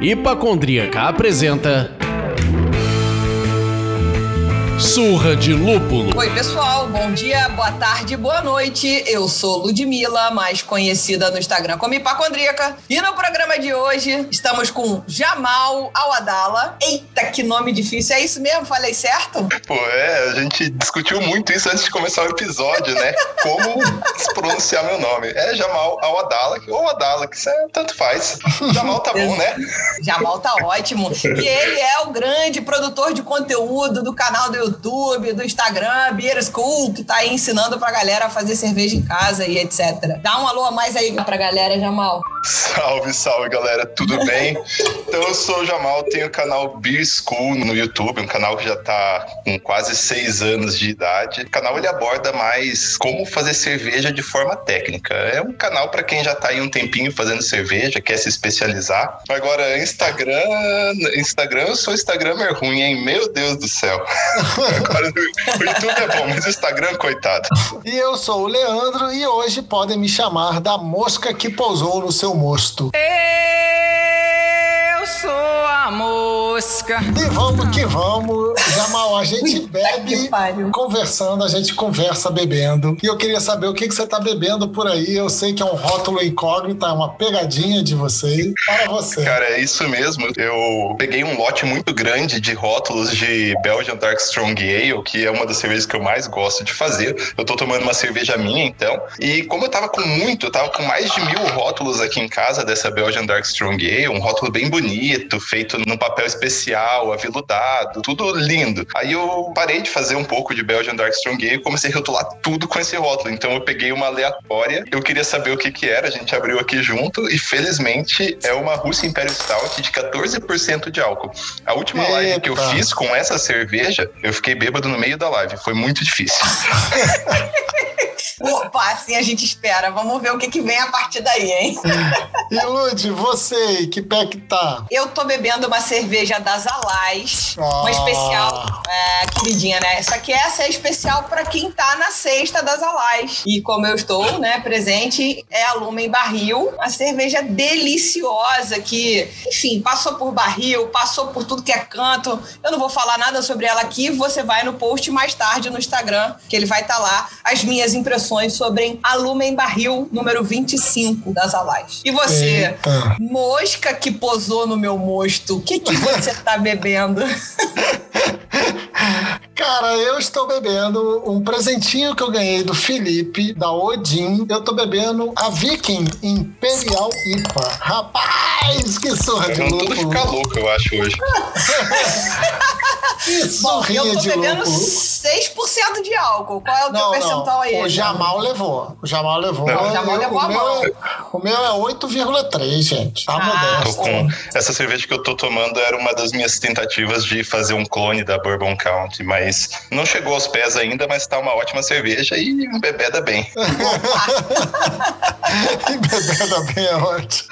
Hipacondríaca apresenta Surra de Lúpulo. Oi, pessoal. Bom dia, boa tarde, boa noite. Eu sou Ludmilla, mais conhecida no Instagram como Hipacondríaca. E no programa de hoje estamos com Jamal Awadala. Eita, que nome difícil. É isso mesmo? Falei certo? Pô, é, a gente discutiu muito isso antes de começar o episódio, né? Como se pronunciar meu nome. É Jamal Awadala, ou Awadala, que isso é, tanto faz. Jamal tá bom, né? Jamal tá ótimo. E ele é o grande produtor de conteúdo do canal do YouTube, do Instagram, Beer School, que tá aí ensinando pra galera a fazer cerveja em casa e etc. Dá um alô a mais aí pra galera, Jamal. Salve, salve, galera. Tudo bem? então, eu sou o Jamal, tenho o canal Beer School no YouTube, um canal que já tá com quase seis anos de idade. O canal, ele aborda mais como fazer cerveja de forma técnica. É um canal para quem já tá aí um tempinho fazendo cerveja, quer se especializar. Agora, Instagram... Instagram, eu sou Instagramer ruim, hein? Meu Deus do céu. Agora, o YouTube é bom, mas o Instagram, coitado. E eu sou o Leandro e hoje podem me chamar da mosca que pousou no seu mosto. Eu sou a mosca. E vamos que vamos. Jamal, a gente bebe conversando, a gente conversa bebendo. E eu queria saber o que, que você tá bebendo por aí. Eu sei que é um rótulo incógnito, é uma pegadinha de vocês para você. Cara, é isso mesmo. Eu peguei um lote muito grande de rótulos de Belgian Dark Strong Ale, que é uma das cervejas que eu mais gosto de fazer. Eu tô tomando uma cerveja minha, então. E como eu tava com muito, eu tava com mais de mil rótulos aqui em casa dessa Belgian Dark Strong Ale, um rótulo bem bonito, feito num papel especial, aveludado, tudo lindo. Aí eu parei de fazer um pouco de Belgian Dark Strong Ale e comecei a rotular tudo com esse rótulo. Então eu peguei uma aleatória, eu queria saber o que que era, a gente abriu aqui junto e felizmente é uma Russa Imperial Stout de 14% de álcool. A última Eita. live que eu fiz com essa cerveja, eu fiquei bêbado no meio da live. Foi muito difícil. Opa, assim a gente espera. Vamos ver o que, que vem a partir daí, hein? E Lud, você, que pé que tá? Eu tô bebendo uma cerveja das Alais, ah. uma especial, é, queridinha, né? Só que essa é especial para quem tá na sexta das Alais. E como eu estou, né, presente, é a Lumen Barril, uma cerveja deliciosa que, enfim, passou por barril, passou por tudo que é canto. Eu não vou falar nada sobre ela aqui, você vai no post mais tarde no Instagram, que ele vai estar tá lá, as minhas impressões sobre a Lumen Barril número 25 das Alais. E você, Eita. mosca que posou no meu mosto, o que, que você tá bebendo? Cara, eu estou bebendo um presentinho que eu ganhei do Felipe, da Odin. Eu estou bebendo a Viking Imperial IPA. Rapaz, que surra de louco. tudo ficar louco, eu acho, hoje. que surrinha Bom, eu tô bebendo louco. 6% de álcool. Qual é o teu Não, percentual não. aí? O Jamal levou. O Jamal levou. Não. O Jamal Eu- levou a meu mão. é- O meu é 8,3, gente. Tá Ah, modesto. com... Essa cerveja que eu tô tomando era uma das minhas tentativas de fazer um clone da Bourbon County, mas não chegou aos pés ainda, mas tá uma ótima cerveja e bebeda bem. E bebendo bem é ótimo.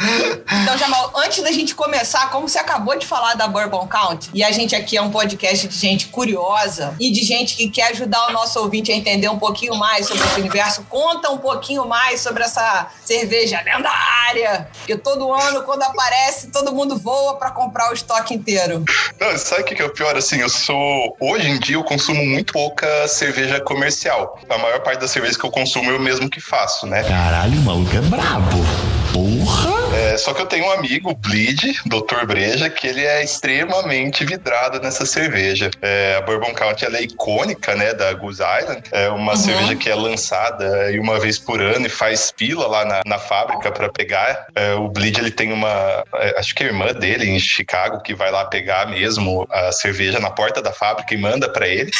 Então, Jamal, antes da gente começar, como você acabou de falar da Bourbon Count, e a gente aqui é um podcast de gente curiosa e de gente que quer ajudar o nosso ouvinte a entender um pouquinho mais sobre esse universo, conta um pouquinho mais sobre essa cerveja lendária, que todo ano, quando aparece, todo mundo voa para comprar o estoque inteiro. Não, sabe o que que é o pior? Assim, eu sou. Hoje em dia eu consumo muito pouca cerveja comercial. A maior parte das cervejas que eu consumo eu mesmo que faço, né? Caralho, o maluco é brabo. É, só que eu tenho um amigo, o Bleed, Dr. Breja, que ele é extremamente vidrado nessa cerveja. É, a Bourbon County ela é icônica, né, da Goose Island. É uma cerveja que é lançada uma vez por ano e faz fila lá na, na fábrica para pegar. É, o Bleed ele tem uma, é, acho que a irmã dele em Chicago que vai lá pegar mesmo a cerveja na porta da fábrica e manda para ele.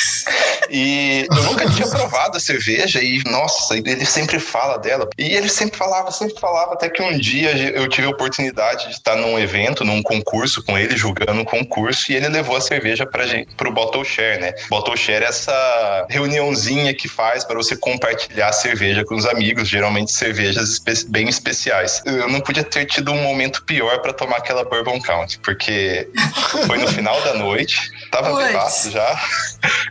E eu nunca tinha provado a cerveja e, nossa, ele sempre fala dela. E ele sempre falava, sempre falava, até que um dia eu tive a oportunidade de estar num evento, num concurso com ele, julgando um concurso, e ele levou a cerveja para o Bottle Share, né? Bottle Share é essa reuniãozinha que faz para você compartilhar cerveja com os amigos, geralmente cervejas espe bem especiais. Eu não podia ter tido um momento pior para tomar aquela Bourbon Count, porque foi no final da noite, tava fácil já.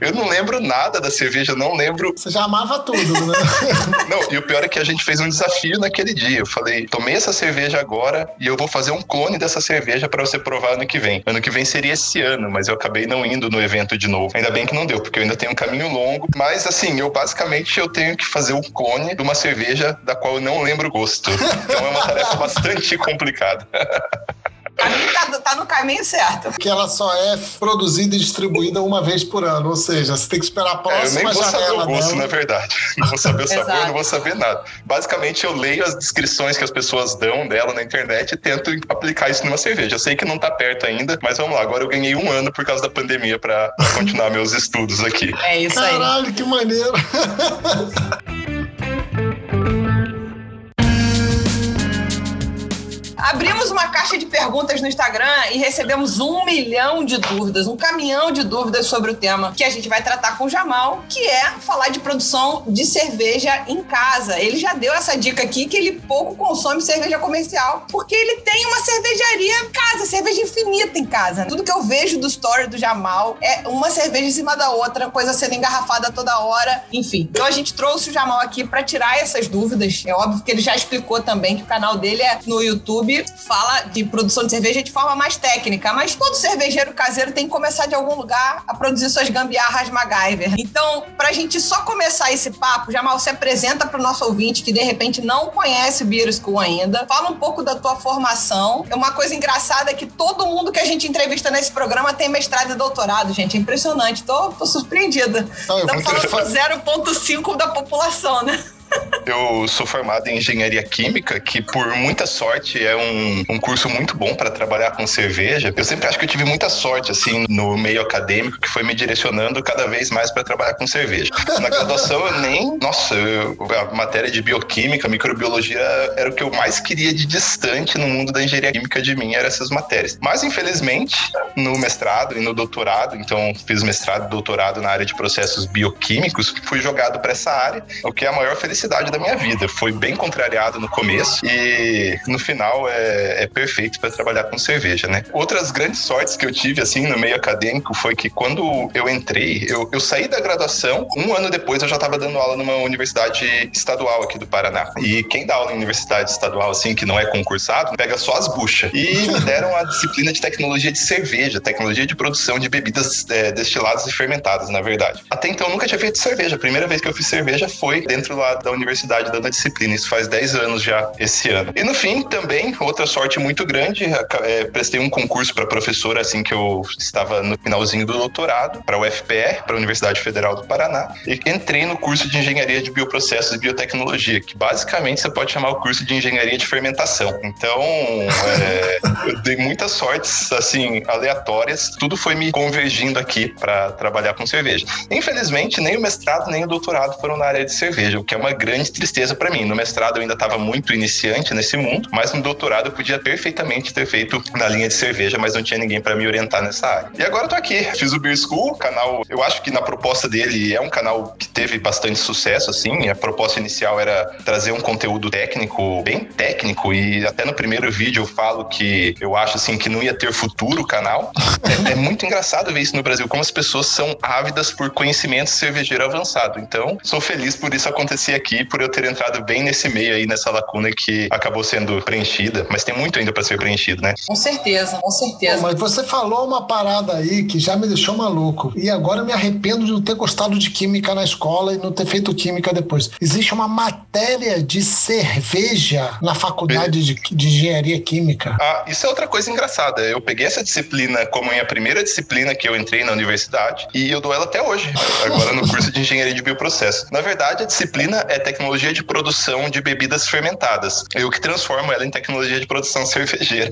Eu não lembro nada da cerveja, não lembro. Você já amava tudo, né? não, e o pior é que a gente fez um desafio naquele dia. Eu falei, tomei essa cerveja agora e eu vou fazer um clone dessa cerveja para você provar ano que vem. Ano que vem seria esse ano, mas eu acabei não indo no evento de novo. Ainda bem que não deu, porque eu ainda tenho um caminho longo. Mas assim, eu basicamente eu tenho que fazer um clone de uma cerveja da qual eu não lembro o gosto. Então é uma tarefa bastante complicada. Tá, tá, no caminho certo. Que ela só é produzida e distribuída uma vez por ano, ou seja, você tem que esperar a próxima é, eu nem vou saber o gosto, dela. na verdade. Não vou saber o sabor, não vou saber nada. Basicamente, eu leio as descrições que as pessoas dão dela na internet e tento aplicar isso numa cerveja. Eu sei que não tá perto ainda, mas vamos lá. Agora eu ganhei um ano por causa da pandemia para continuar meus estudos aqui. É isso aí. Caralho, que maneiro. Abrimos uma caixa de perguntas no Instagram e recebemos um milhão de dúvidas, um caminhão de dúvidas sobre o tema que a gente vai tratar com o Jamal, que é falar de produção de cerveja em casa. Ele já deu essa dica aqui que ele pouco consome cerveja comercial, porque ele tem uma cervejaria em casa, cerveja infinita em casa. Tudo que eu vejo do story do Jamal é uma cerveja em cima da outra, coisa sendo engarrafada toda hora, enfim. Então a gente trouxe o Jamal aqui para tirar essas dúvidas. É óbvio que ele já explicou também que o canal dele é no YouTube fala de produção de cerveja de forma mais técnica, mas todo cervejeiro caseiro tem que começar de algum lugar a produzir suas gambiarras MacGyver. Então, pra gente só começar esse papo, Jamal, se apresenta pro nosso ouvinte que de repente não conhece o Beer School ainda. Fala um pouco da tua formação. É uma coisa engraçada é que todo mundo que a gente entrevista nesse programa tem mestrado e doutorado, gente. É impressionante. Tô, tô surpreendida. Estamos falando de 0,5 da população, né? Eu sou formado em engenharia química, que por muita sorte é um, um curso muito bom para trabalhar com cerveja. Eu sempre acho que eu tive muita sorte, assim, no meio acadêmico, que foi me direcionando cada vez mais para trabalhar com cerveja. Na graduação, eu nem. Nossa, eu, a matéria de bioquímica, microbiologia era o que eu mais queria de distante no mundo da engenharia química de mim, eram essas matérias. Mas, infelizmente, no mestrado e no doutorado, então fiz mestrado e doutorado na área de processos bioquímicos, fui jogado para essa área, o que é a maior felicidade felicidade da minha vida. Foi bem contrariado no começo e no final é, é perfeito para trabalhar com cerveja, né? Outras grandes sortes que eu tive, assim, no meio acadêmico foi que quando eu entrei, eu, eu saí da graduação, um ano depois eu já estava dando aula numa universidade estadual aqui do Paraná. E quem dá aula em universidade estadual, assim, que não é concursado, pega só as buchas. E me deram a disciplina de tecnologia de cerveja, tecnologia de produção de bebidas é, destiladas e fermentadas, na verdade. Até então eu nunca tinha feito cerveja. A primeira vez que eu fiz cerveja foi dentro lá da universidade dando a disciplina. Isso faz 10 anos já esse ano. E no fim, também, outra sorte muito grande, é, prestei um concurso para professora assim que eu estava no finalzinho do doutorado, para o UFPR, para a Universidade Federal do Paraná, e entrei no curso de Engenharia de Bioprocessos e Biotecnologia, que basicamente você pode chamar o curso de Engenharia de Fermentação. Então, é, eu dei muitas sortes, assim, aleatórias, tudo foi me convergindo aqui para trabalhar com cerveja. Infelizmente, nem o mestrado nem o doutorado foram na área de cerveja, o que é uma grande tristeza para mim. No mestrado eu ainda estava muito iniciante nesse mundo, mas no doutorado eu podia perfeitamente ter feito na linha de cerveja, mas não tinha ninguém para me orientar nessa área. E agora eu tô aqui, fiz o Beer School, canal, eu acho que na proposta dele é um canal que teve bastante sucesso, assim. A proposta inicial era trazer um conteúdo técnico, bem técnico, e até no primeiro vídeo eu falo que eu acho assim que não ia ter futuro o canal. É, é muito engraçado ver isso no Brasil, como as pessoas são ávidas por conhecimento cervejeiro avançado. Então, sou feliz por isso acontecer aqui aqui por eu ter entrado bem nesse meio aí, nessa lacuna que acabou sendo preenchida, mas tem muito ainda para ser preenchido, né? Com certeza, com certeza. mas você falou uma parada aí que já me deixou maluco. E agora eu me arrependo de não ter gostado de química na escola e não ter feito química depois. Existe uma matéria de cerveja na faculdade de, de engenharia química. Ah, isso é outra coisa engraçada. Eu peguei essa disciplina como minha primeira disciplina que eu entrei na universidade e eu dou ela até hoje, agora no curso de engenharia de bioprocesso. Na verdade, a disciplina é é tecnologia de produção de bebidas fermentadas. Eu que transformo ela em tecnologia de produção cervejeira.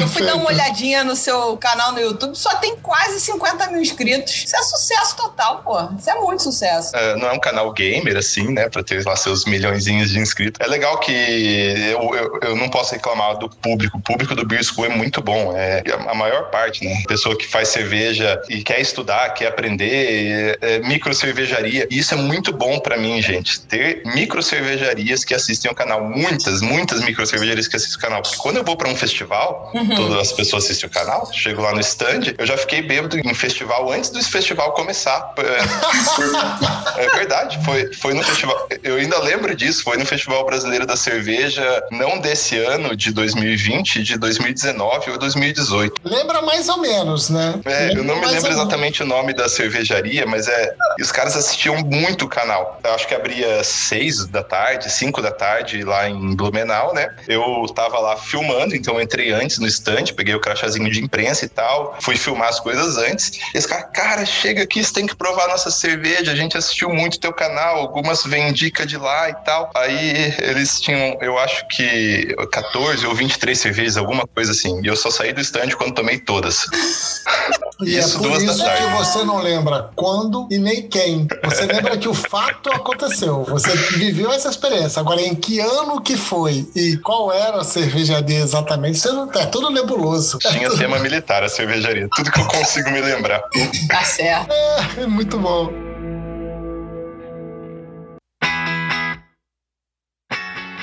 eu fui dar uma olhadinha no seu canal no YouTube, só tem quase 50 mil inscritos. Isso é sucesso total, pô. Isso é muito sucesso. É, não é um canal gamer, assim, né? Pra ter lá seus milhões de inscritos. É legal que eu, eu, eu não posso reclamar do público. O público do Beer School é muito bom. É a maior parte, né? Pessoa que faz cerveja e quer estudar, quer aprender, é, é micro cervejaria. E isso é muito bom para mim, gente. Ter micro cervejarias que assistem o canal. Muitas, muitas micro cervejarias que assistem o canal. Porque quando eu vou para um festival, uhum. todas as pessoas assistem o canal, chego lá no stand, eu já fiquei bêbado em festival antes do festival começar. É, é verdade, foi, foi no festival. Eu ainda lembro disso, foi no Festival Brasileiro da Cerveja, não desse ano, de 2020, de 2019 ou 2018. Lembra mais ou menos, né? É, eu não me lembro exatamente o nome da cervejaria, mas é. E os caras assistiam muito o canal. Eu acho que abria seis da tarde, cinco da tarde lá em Blumenau, né? Eu tava lá filmando, então entrei antes no stand, peguei o crachazinho de imprensa e tal, fui filmar as coisas antes. Esse cara, cara, chega aqui, você tem que provar nossa cerveja. A gente assistiu muito teu canal, algumas vêm dica de lá e tal. Aí eles tinham, eu acho que 14 ou 23 cervejas, alguma coisa assim. E eu só saí do stand quando tomei todas. E isso, é por isso que você não lembra quando e nem quem. Você lembra que o fato aconteceu. Você viveu essa experiência. Agora, em que ano que foi e qual era a cervejaria exatamente, você não é tudo nebuloso. Tinha tudo... tema militar a cervejaria. Tudo que eu consigo me lembrar. Tá certo. É, muito bom.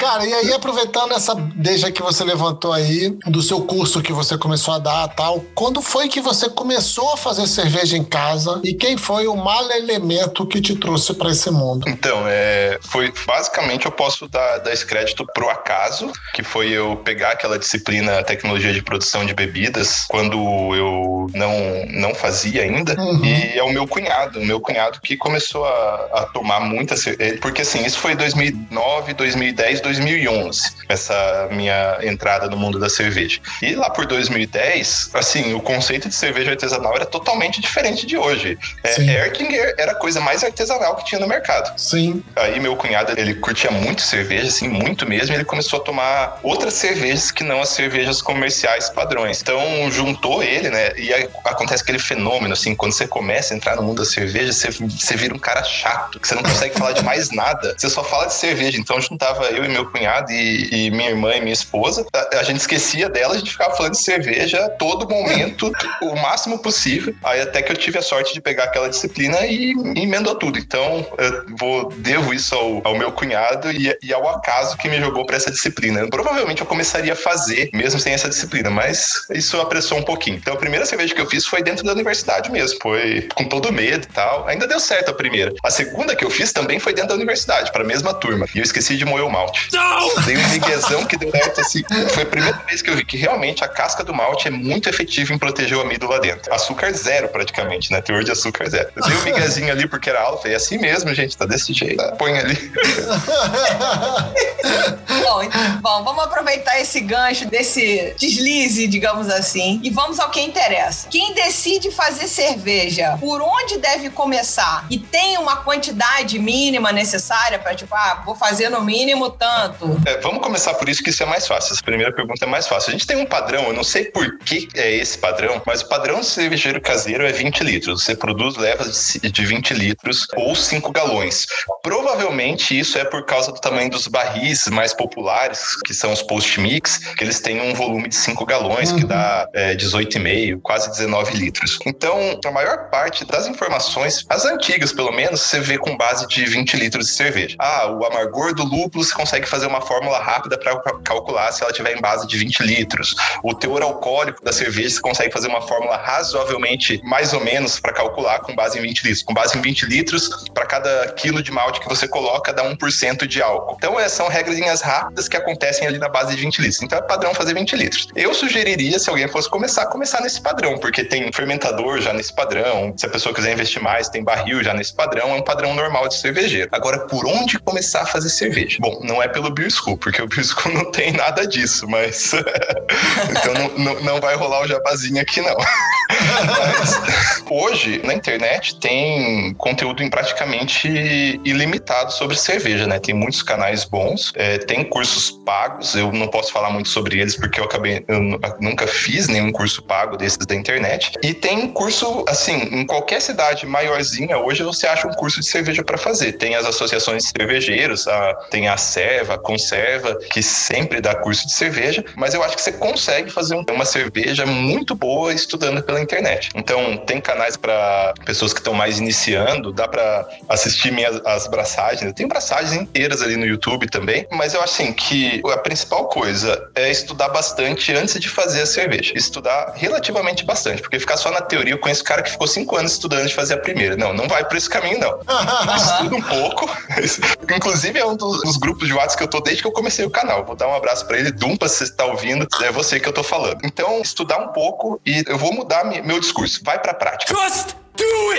Cara, e aí aproveitando essa deixa que você levantou aí do seu curso que você começou a dar tal, quando foi que você começou a fazer cerveja em casa e quem foi o mal elemento que te trouxe para esse mundo? Então, é, foi basicamente eu posso dar, dar esse crédito pro acaso, que foi eu pegar aquela disciplina tecnologia de produção de bebidas quando eu não não fazia ainda uhum. e é o meu cunhado, o meu cunhado que começou a, a tomar muita cerveja, porque assim, isso foi 2009, 2010, 2011, essa minha entrada no mundo da cerveja. E lá por 2010, assim, o conceito de cerveja artesanal era totalmente diferente de hoje. É, Erkinger era a coisa mais artesanal que tinha no mercado. Sim. Aí meu cunhado, ele curtia muito cerveja, assim, muito mesmo, e ele começou a tomar outras cervejas que não as cervejas comerciais padrões. Então, juntou ele, né, e acontece aquele fenômeno, assim, quando você começa a entrar no mundo da cerveja, você, você vira um cara chato, que você não consegue falar de mais nada, você só fala de cerveja. Então, juntava eu e meu cunhado e, e, minha irmã e minha esposa, a, a, gente esquecia dela, a gente ficava falando de cerveja todo momento, o máximo possível. Aí até que eu tive a sorte de pegar aquela disciplina e, e emendou tudo. Então, eu vou, devo isso ao, ao meu cunhado e, e, ao acaso que me jogou para essa disciplina. Provavelmente eu começaria a fazer, mesmo sem essa disciplina, mas isso apressou um pouquinho. Então, a primeira cerveja que eu fiz foi dentro da universidade mesmo. Foi com todo medo e tal. Ainda deu certo a primeira. A segunda que eu fiz também foi dentro da universidade, para a mesma turma. E eu esqueci de moer o malte. Não! Dei um miguezão que deu certo assim. Foi a primeira vez que eu vi que realmente a casca do malte é muito efetiva em proteger o amido lá dentro. Açúcar zero, praticamente, né? Teor de açúcar zero. Eu dei um miguezinho ali porque era alfa. E é assim mesmo, gente. Tá desse jeito. Põe ali. bom, então, bom, vamos aproveitar esse gancho, desse deslize, digamos assim, e vamos ao que interessa. Quem decide fazer cerveja, por onde deve começar? E tem uma quantidade mínima necessária para, tipo, ah, vou fazer no mínimo tanto tanto? É, vamos começar por isso que isso é mais fácil. Essa primeira pergunta é mais fácil. A gente tem um padrão, eu não sei por que é esse padrão, mas o padrão de cervejeiro caseiro é 20 litros. Você produz levas de 20 litros ou 5 galões. Provavelmente isso é por causa do tamanho dos barris mais populares, que são os post-mix, que eles têm um volume de 5 galões, uhum. que dá é, 18,5, quase 19 litros. Então, a maior parte das informações, as antigas pelo menos, você vê com base de 20 litros de cerveja. Ah, o amargor do lúpulo você consegue fazer uma fórmula rápida para calcular se ela tiver em base de 20 litros. O teor alcoólico da cerveja você consegue fazer uma fórmula razoavelmente mais ou menos para calcular com base em 20 litros. Com base em 20 litros, para cada quilo de malte que você coloca, dá 1% de álcool. Então, essas são regras rápidas que acontecem ali na base de 20 litros. Então, é padrão fazer 20 litros. Eu sugeriria, se alguém fosse começar, começar nesse padrão, porque tem fermentador já nesse padrão. Se a pessoa quiser investir mais, tem barril já nesse padrão. É um padrão normal de cervejeiro. Agora, por onde começar a fazer cerveja? Bom, não é pelo Beer School, porque o Beer School não tem nada disso, mas. então não, não, não, vai rolar o jabazinho aqui, não. Hoje, na internet, tem conteúdo em praticamente ilimitado sobre cerveja, né? Tem muitos canais bons, é, tem cursos pagos. Eu não posso falar muito sobre eles porque eu acabei, eu nunca fiz nenhum curso pago desses da internet. E tem curso, assim, em qualquer cidade maiorzinha, hoje você acha um curso de cerveja para fazer. Tem as associações de cervejeiros, a, tem a Serva, a Conserva, que sempre dá curso de cerveja, mas eu acho que você consegue fazer uma cerveja muito boa estudando pela internet. Então, tem canais para pessoas que estão mais iniciando, dá para assistir minhas as braçagens. Tem braçagens inteiras ali no YouTube também, mas eu acho assim que a principal coisa é estudar bastante antes de fazer a cerveja. Estudar relativamente bastante, porque ficar só na teoria, eu conheço cara que ficou cinco anos estudando de fazer a primeira. Não, não vai por esse caminho, não. Estuda um pouco. Inclusive, é um dos, grupos de WhatsApp que eu tô desde que eu comecei o canal. Vou dar um abraço para ele. Dumpa, se você tá ouvindo, é você que eu tô falando. Então, estudar um pouco e eu vou mudar meu discurso. Vai pra prática. Just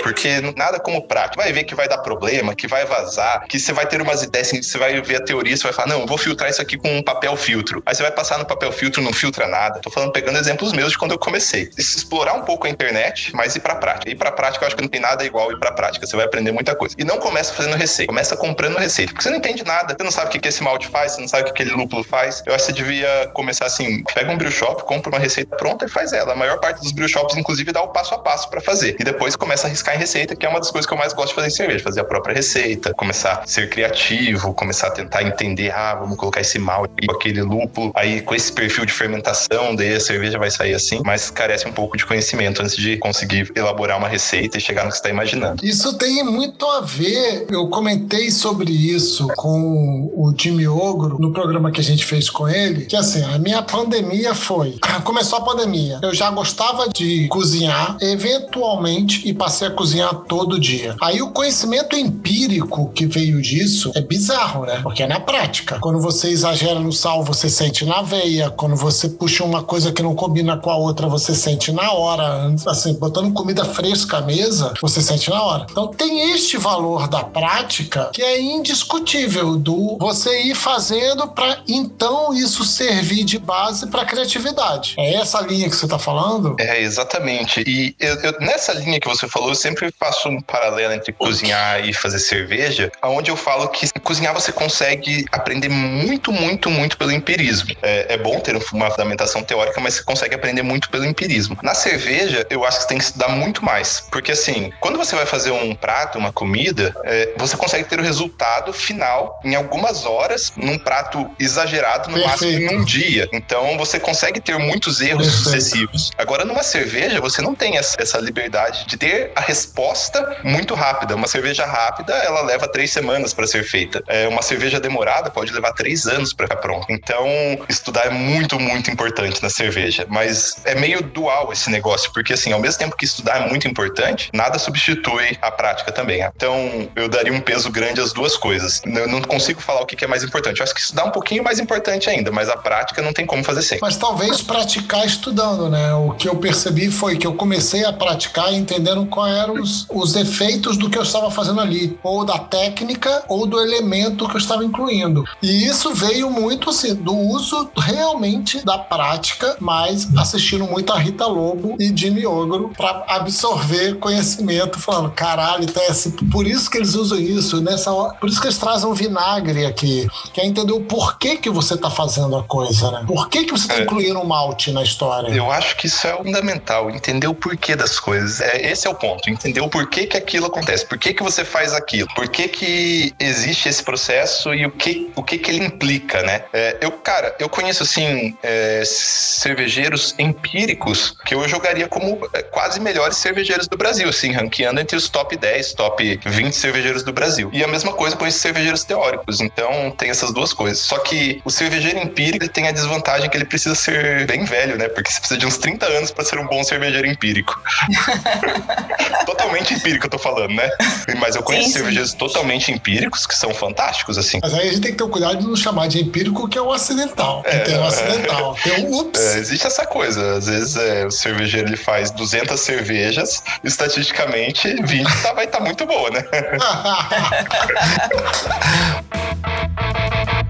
porque nada como prática. Vai ver que vai dar problema, que vai vazar, que você vai ter umas ideias, assim, você vai ver a teoria, você vai falar, não, vou filtrar isso aqui com um papel filtro. Aí você vai passar no papel filtro, não filtra nada. Tô falando, pegando exemplos meus de quando eu comecei. Explorar um pouco a internet, mas ir pra prática. Ir pra prática, eu acho que não tem nada igual ir pra prática. Você vai aprender muita coisa. E não começa fazendo receita, começa comprando receita. Porque você não entende nada, você não sabe o que esse malte faz, você não sabe o que aquele lúpulo faz. Eu acho que você devia começar assim, pega um brew shop, compra uma receita pronta e faz ela. A maior parte dos brew shops, inclusive, dá o passo a passo para fazer. E depois começa a arriscar em receita que é uma das coisas que eu mais gosto de fazer em cerveja, fazer a própria receita, começar a ser criativo, começar a tentar entender, ah, vamos colocar esse malte, aquele lúpulo, aí com esse perfil de fermentação, daí a cerveja vai sair assim, mas carece um pouco de conhecimento antes de conseguir elaborar uma receita e chegar no que você está imaginando. Isso tem muito a ver, eu comentei sobre isso com o Jimmy Ogro no programa que a gente fez com ele, que assim, a minha pandemia foi, começou a pandemia, eu já gostava de cozinhar, eventualmente, e passei a cozinhar todo dia. Aí o conhecimento empírico que veio disso é bizarro, né? Porque é na prática. Quando você exagera no sal, você sente na veia. Quando você puxa uma coisa que não combina com a outra, você sente na hora. Assim, botando comida fresca à mesa, você sente na hora. Então tem este valor da prática que é indiscutível do você ir fazendo para então isso servir de base para criatividade. É essa linha que você está falando? É, exatamente. E eu, eu, nessa linha que você falou, eu sempre faço um paralelo entre cozinhar e fazer cerveja, onde eu falo que cozinhar você consegue aprender muito, muito, muito pelo empirismo. É, é bom ter uma fundamentação teórica, mas você consegue aprender muito pelo empirismo. Na cerveja, eu acho que você tem que estudar muito mais, porque assim, quando você vai fazer um prato, uma comida, é, você consegue ter o resultado final em algumas horas, num prato exagerado, no Perfeito. máximo em um dia. Então você consegue ter muitos erros Perfeito. sucessivos. Agora, numa cerveja, você não tem essa, essa liberdade de ter a resposta resposta muito rápida. Uma cerveja rápida, ela leva três semanas para ser feita. É, uma cerveja demorada pode levar três anos para ficar pronta. Então, estudar é muito, muito importante na cerveja. Mas é meio dual esse negócio, porque assim, ao mesmo tempo que estudar é muito importante, nada substitui a prática também. Então, eu daria um peso grande às duas coisas. Eu não consigo falar o que é mais importante. Eu acho que estudar é um pouquinho mais importante ainda, mas a prática não tem como fazer sem. Mas talvez praticar estudando, né? O que eu percebi foi que eu comecei a praticar entendendo quais eram os os, efeitos do que eu estava fazendo ali, ou da técnica ou do elemento que eu estava incluindo. E isso veio muito assim, do uso realmente da prática, mas assistindo muito a Rita Lobo e Jimmy Ogro para absorver conhecimento, falando, caralho, então é assim, por isso que eles usam isso, nessa hora, por isso que eles trazem um vinagre aqui, que é entender o porquê que você está fazendo a coisa, né? Por que, que você está é. incluindo um malte na história? Eu acho que isso é fundamental, entender o porquê das coisas. É, esse é o ponto, entender o por que, aquilo acontece, por que, que você faz aquilo, por que, que existe esse processo e o que, o que, que ele implica, né? É, eu, cara, eu conheço, assim, é, cervejeiros empíricos que eu jogaria como é, quase melhores cervejeiros do Brasil, assim, ranqueando entre os top 10, top 20 cervejeiros do Brasil. E a mesma coisa com esses cervejeiros teóricos. Então, tem essas duas coisas. Só que o cervejeiro empírico tem a desvantagem que ele precisa ser bem velho, né? Porque você precisa de uns 30 anos para ser um bom cervejeiro empírico. Totalmente empírico, eu tô falando, né? Mas eu conheço sim, cervejeiros totalmente empíricos que são fantásticos, assim. Mas aí a gente tem que ter o cuidado de não chamar de empírico, que é o acidental. É, tem o acidental. É, tem o ups. É, existe essa coisa. Às vezes é, o cervejeiro ele faz 200 cervejas, estatisticamente 20 tá, vai estar tá muito boa, né?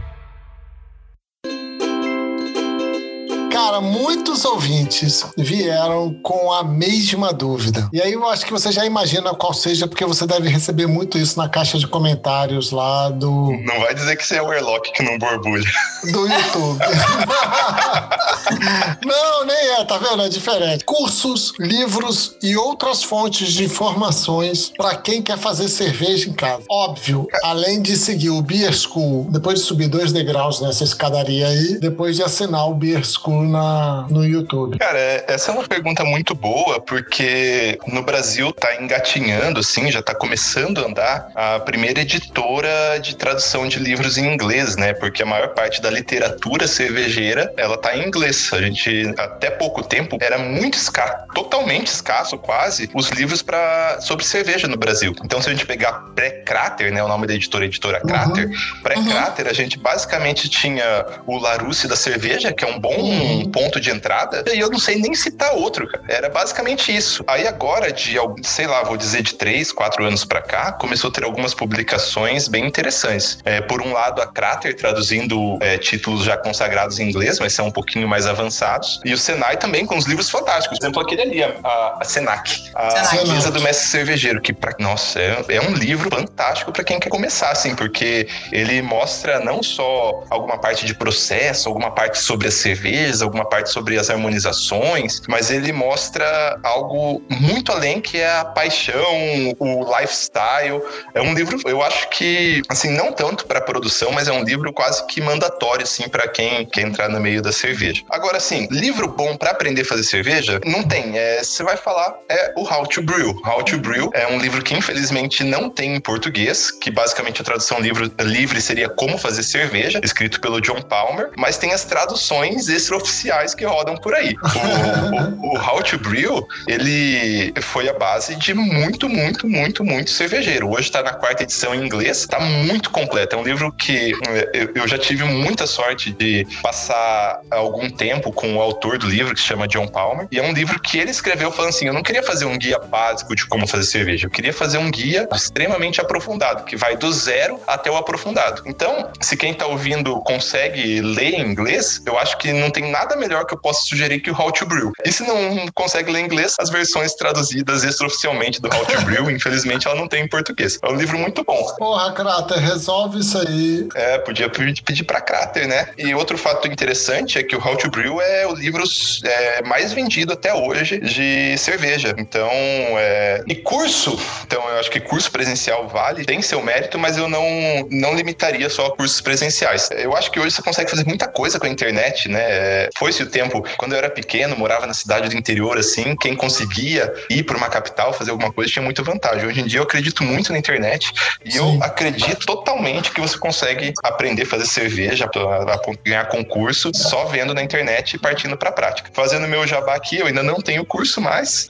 Cara, muitos ouvintes vieram com a mesma dúvida. E aí eu acho que você já imagina qual seja, porque você deve receber muito isso na caixa de comentários lá do. Não vai dizer que você é o Airlock que não borbulha. Do YouTube. não, nem é, tá vendo? É diferente. Cursos, livros e outras fontes de informações para quem quer fazer cerveja em casa. Óbvio, além de seguir o Beer School, depois de subir dois degraus nessa escadaria aí, depois de assinar o Beer School na, no YouTube. Cara, essa é uma pergunta muito boa, porque no Brasil tá engatinhando, assim, já tá começando a andar a primeira editora de tradução de livros em inglês, né? Porque a maior parte da literatura cervejeira, ela tá em inglês. A gente, até pouco tempo, era muito escasso, totalmente escasso quase, os livros para sobre cerveja no Brasil. Então, se a gente pegar pré-Crater, né? O nome da editora é editora Crater, uhum. pré-Crater, uhum. a gente basicamente tinha o Larousse da cerveja, que é um bom. Ponto de entrada, e eu não sei nem citar outro, cara. Era basicamente isso. Aí agora, de, sei lá, vou dizer de três, quatro anos para cá, começou a ter algumas publicações bem interessantes. É, por um lado, a Crater traduzindo é, títulos já consagrados em inglês, mas são um pouquinho mais avançados. E o Senai também com os livros fantásticos. Por exemplo, aquele ali, a, a Senac, a Senac. do Mestre Cervejeiro, que, pra, nossa, é, é um livro fantástico para quem quer começar, assim, porque ele mostra não só alguma parte de processo, alguma parte sobre a cerveja, alguma parte sobre as harmonizações, mas ele mostra algo muito além que é a paixão, o lifestyle. É um livro, eu acho que, assim, não tanto para produção, mas é um livro quase que mandatório, assim, para quem quer entrar no meio da cerveja. Agora, assim, livro bom para aprender a fazer cerveja, não tem. É, você vai falar, é o How to Brew. How to Brew é um livro que, infelizmente, não tem em português, que basicamente a tradução livro, livre seria Como Fazer Cerveja, escrito pelo John Palmer, mas tem as traduções extraoficiais que rodam por aí. O, o, o How to Brew, ele foi a base de muito, muito, muito, muito cervejeiro. Hoje está na quarta edição em inglês, está muito completo. É um livro que eh, eu já tive muita sorte de passar algum tempo com o autor do livro, que se chama John Palmer, e é um livro que ele escreveu falando assim: eu não queria fazer um guia básico de como fazer cerveja, eu queria fazer um guia extremamente aprofundado, que vai do zero até o aprofundado. Então, se quem está ouvindo consegue ler em inglês, eu acho que não tem nada melhor que eu possa sugerir que o How to Brew. E se não consegue ler inglês, as versões traduzidas extraoficialmente do How to Brew, infelizmente ela não tem em português. É um livro muito bom. Porra, Crater, resolve isso aí. É, podia pedir para Crater, né? E outro fato interessante é que o How to Brew é o livro é, mais vendido até hoje de cerveja. Então, é... e curso, então eu acho que curso presencial vale, tem seu mérito, mas eu não, não limitaria só a cursos presenciais. Eu acho que hoje você consegue fazer muita coisa com a internet, né? Foi-se o tempo, quando eu era pequeno, morava na cidade do interior, assim, quem conseguia ir para uma capital fazer alguma coisa tinha muita vantagem. Hoje em dia eu acredito muito na internet e Sim. eu acredito totalmente que você consegue aprender a fazer cerveja, a, a ganhar concurso só vendo na internet e partindo para a prática. Fazendo meu jabá aqui, eu ainda não tenho curso mais.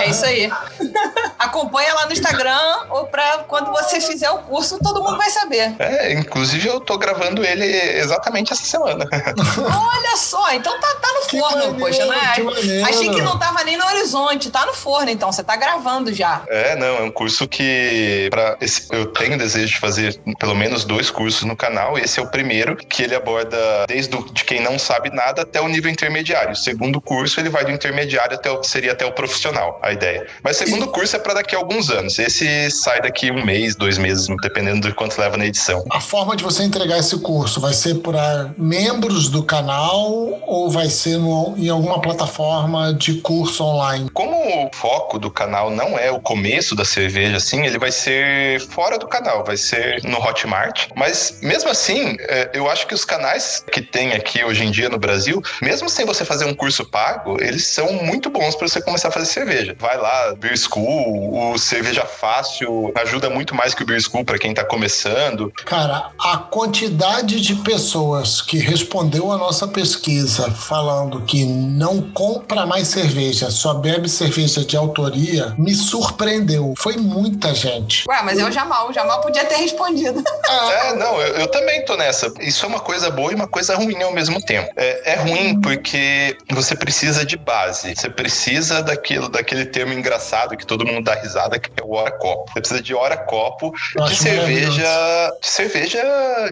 É isso aí. Acompanha lá no Instagram ou para quando você fizer o curso, todo mundo vai saber. É, inclusive eu tô gravando ele exatamente essa semana. Olha só, então tá, tá no forno, maneiro, poxa, né? Achei que não tava nem no horizonte, tá no forno, então você tá gravando já. É, não, é um curso que para eu tenho desejo de fazer pelo menos dois cursos no canal. Esse é o primeiro que ele aborda desde o, de quem não sabe nada até o nível intermediário. O segundo curso ele vai do intermediário até o, seria até o profissional, a ideia. Mas o segundo curso é para daqui a alguns anos. Esse sai daqui um mês, dois meses, dependendo do quanto leva na edição. A forma de você entregar esse curso vai ser para membros do canal ou vai ser no, em alguma plataforma de curso online? Como o foco do canal não é o começo da cerveja, assim, ele vai ser fora do canal, vai ser no Hotmart. Mas mesmo assim, é, eu acho que os canais que tem aqui hoje em dia no Brasil, mesmo sem você fazer um curso pago, eles são muito bons para você começar a fazer cerveja. Vai lá, Beer School, o Cerveja Fácil ajuda muito mais que o Beer School para quem tá começando. Cara, a quantidade de pessoas que respondeu a nossa pesquisa falando que não compra mais cerveja, só bebe cerveja de autoria, me surpreendeu. Foi muita gente. Ué, mas é o Jamal. O Jamal podia ter respondido. É, não, eu, eu também tô nessa. Isso é uma coisa boa e uma coisa ruim ao mesmo tempo. É, é ruim porque você precisa de base. Você precisa daquilo, daquele termo engraçado que todo mundo dá risada, que é o hora copo. Você precisa de hora copo de cerveja, de cerveja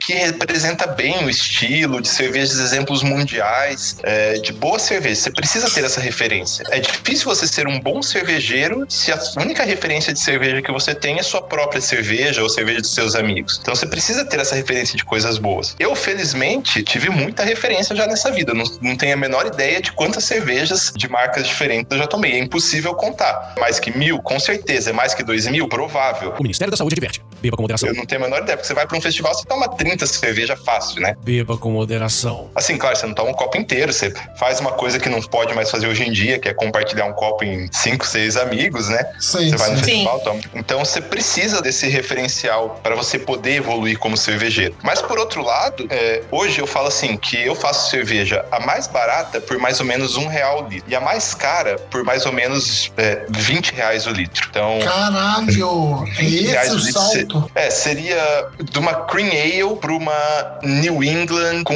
que representa bem o estilo, de cervejas exemplos mundiais, é, de boa cerveja. Você precisa ter essa referência. É difícil você ser um bom cervejeiro se a única referência de cerveja que você tem é sua própria cerveja ou cerveja dos seus amigos. Então você precisa ter essa referência de coisas boas. Eu, felizmente, tive muita referência já nessa vida. Não, não tenho a menor ideia de quantas cervejas de marcas diferentes eu já tomei. É impossível contar. Mais que mil, com certeza. É mais que dois mil? Provável. O Ministério da Saúde adverte. Beba com moderação. Eu não tenho a menor ideia, porque você vai para um festival, você toma 30 cerveja fácil, né? Beba com moderação. Assim, claro, você não toma um copo inteiro, você faz uma coisa que não pode mais fazer hoje em dia, que é compartilhar um copo em cinco, seis amigos, né? Sim, você vai no festival, toma. Então você precisa desse referencial para você poder evoluir como cervejeiro. Mas por outro lado, é, hoje eu falo assim que eu faço cerveja a mais barata por mais ou menos um real o litro e a mais cara por mais ou menos é, 20 reais o litro. Então Caralho! É 20 esse reais o litro salto? É, seria de uma cream ale para uma New England com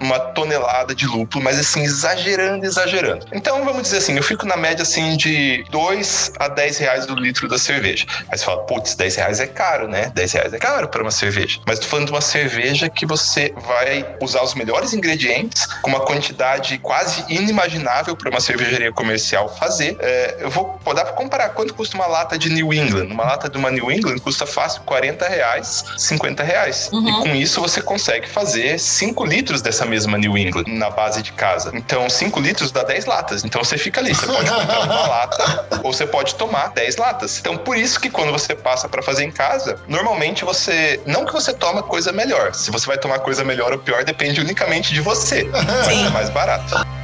uma tonelada de lúpulo, mas assim, exagerando, exagerando. Então, vamos dizer assim, eu fico na média assim de 2 a 10 reais do litro da cerveja. Aí você fala, putz, 10 reais é caro, né? 10 reais é caro para uma cerveja. Mas tô falando de uma cerveja que você vai usar os melhores ingredientes, com uma quantidade quase inimaginável para uma cervejaria comercial fazer. É, eu vou dar para comparar quanto custa uma lata de New England. Uma lata de uma New England custa fácil 40 reais, 50 reais. Uhum. E com isso você consegue fazer 5 litros dessa mesma New England na base de casa. Então, 5 litros dá 10 latas. Então você fica ali. Você pode comprar uma lata ou você pode tomar 10 latas. Então, por isso que quando você passa para fazer em casa, normalmente você. Não que você toma coisa melhor. Se você vai tomar coisa melhor ou pior, depende unicamente de você. Mas Sim. é mais barato.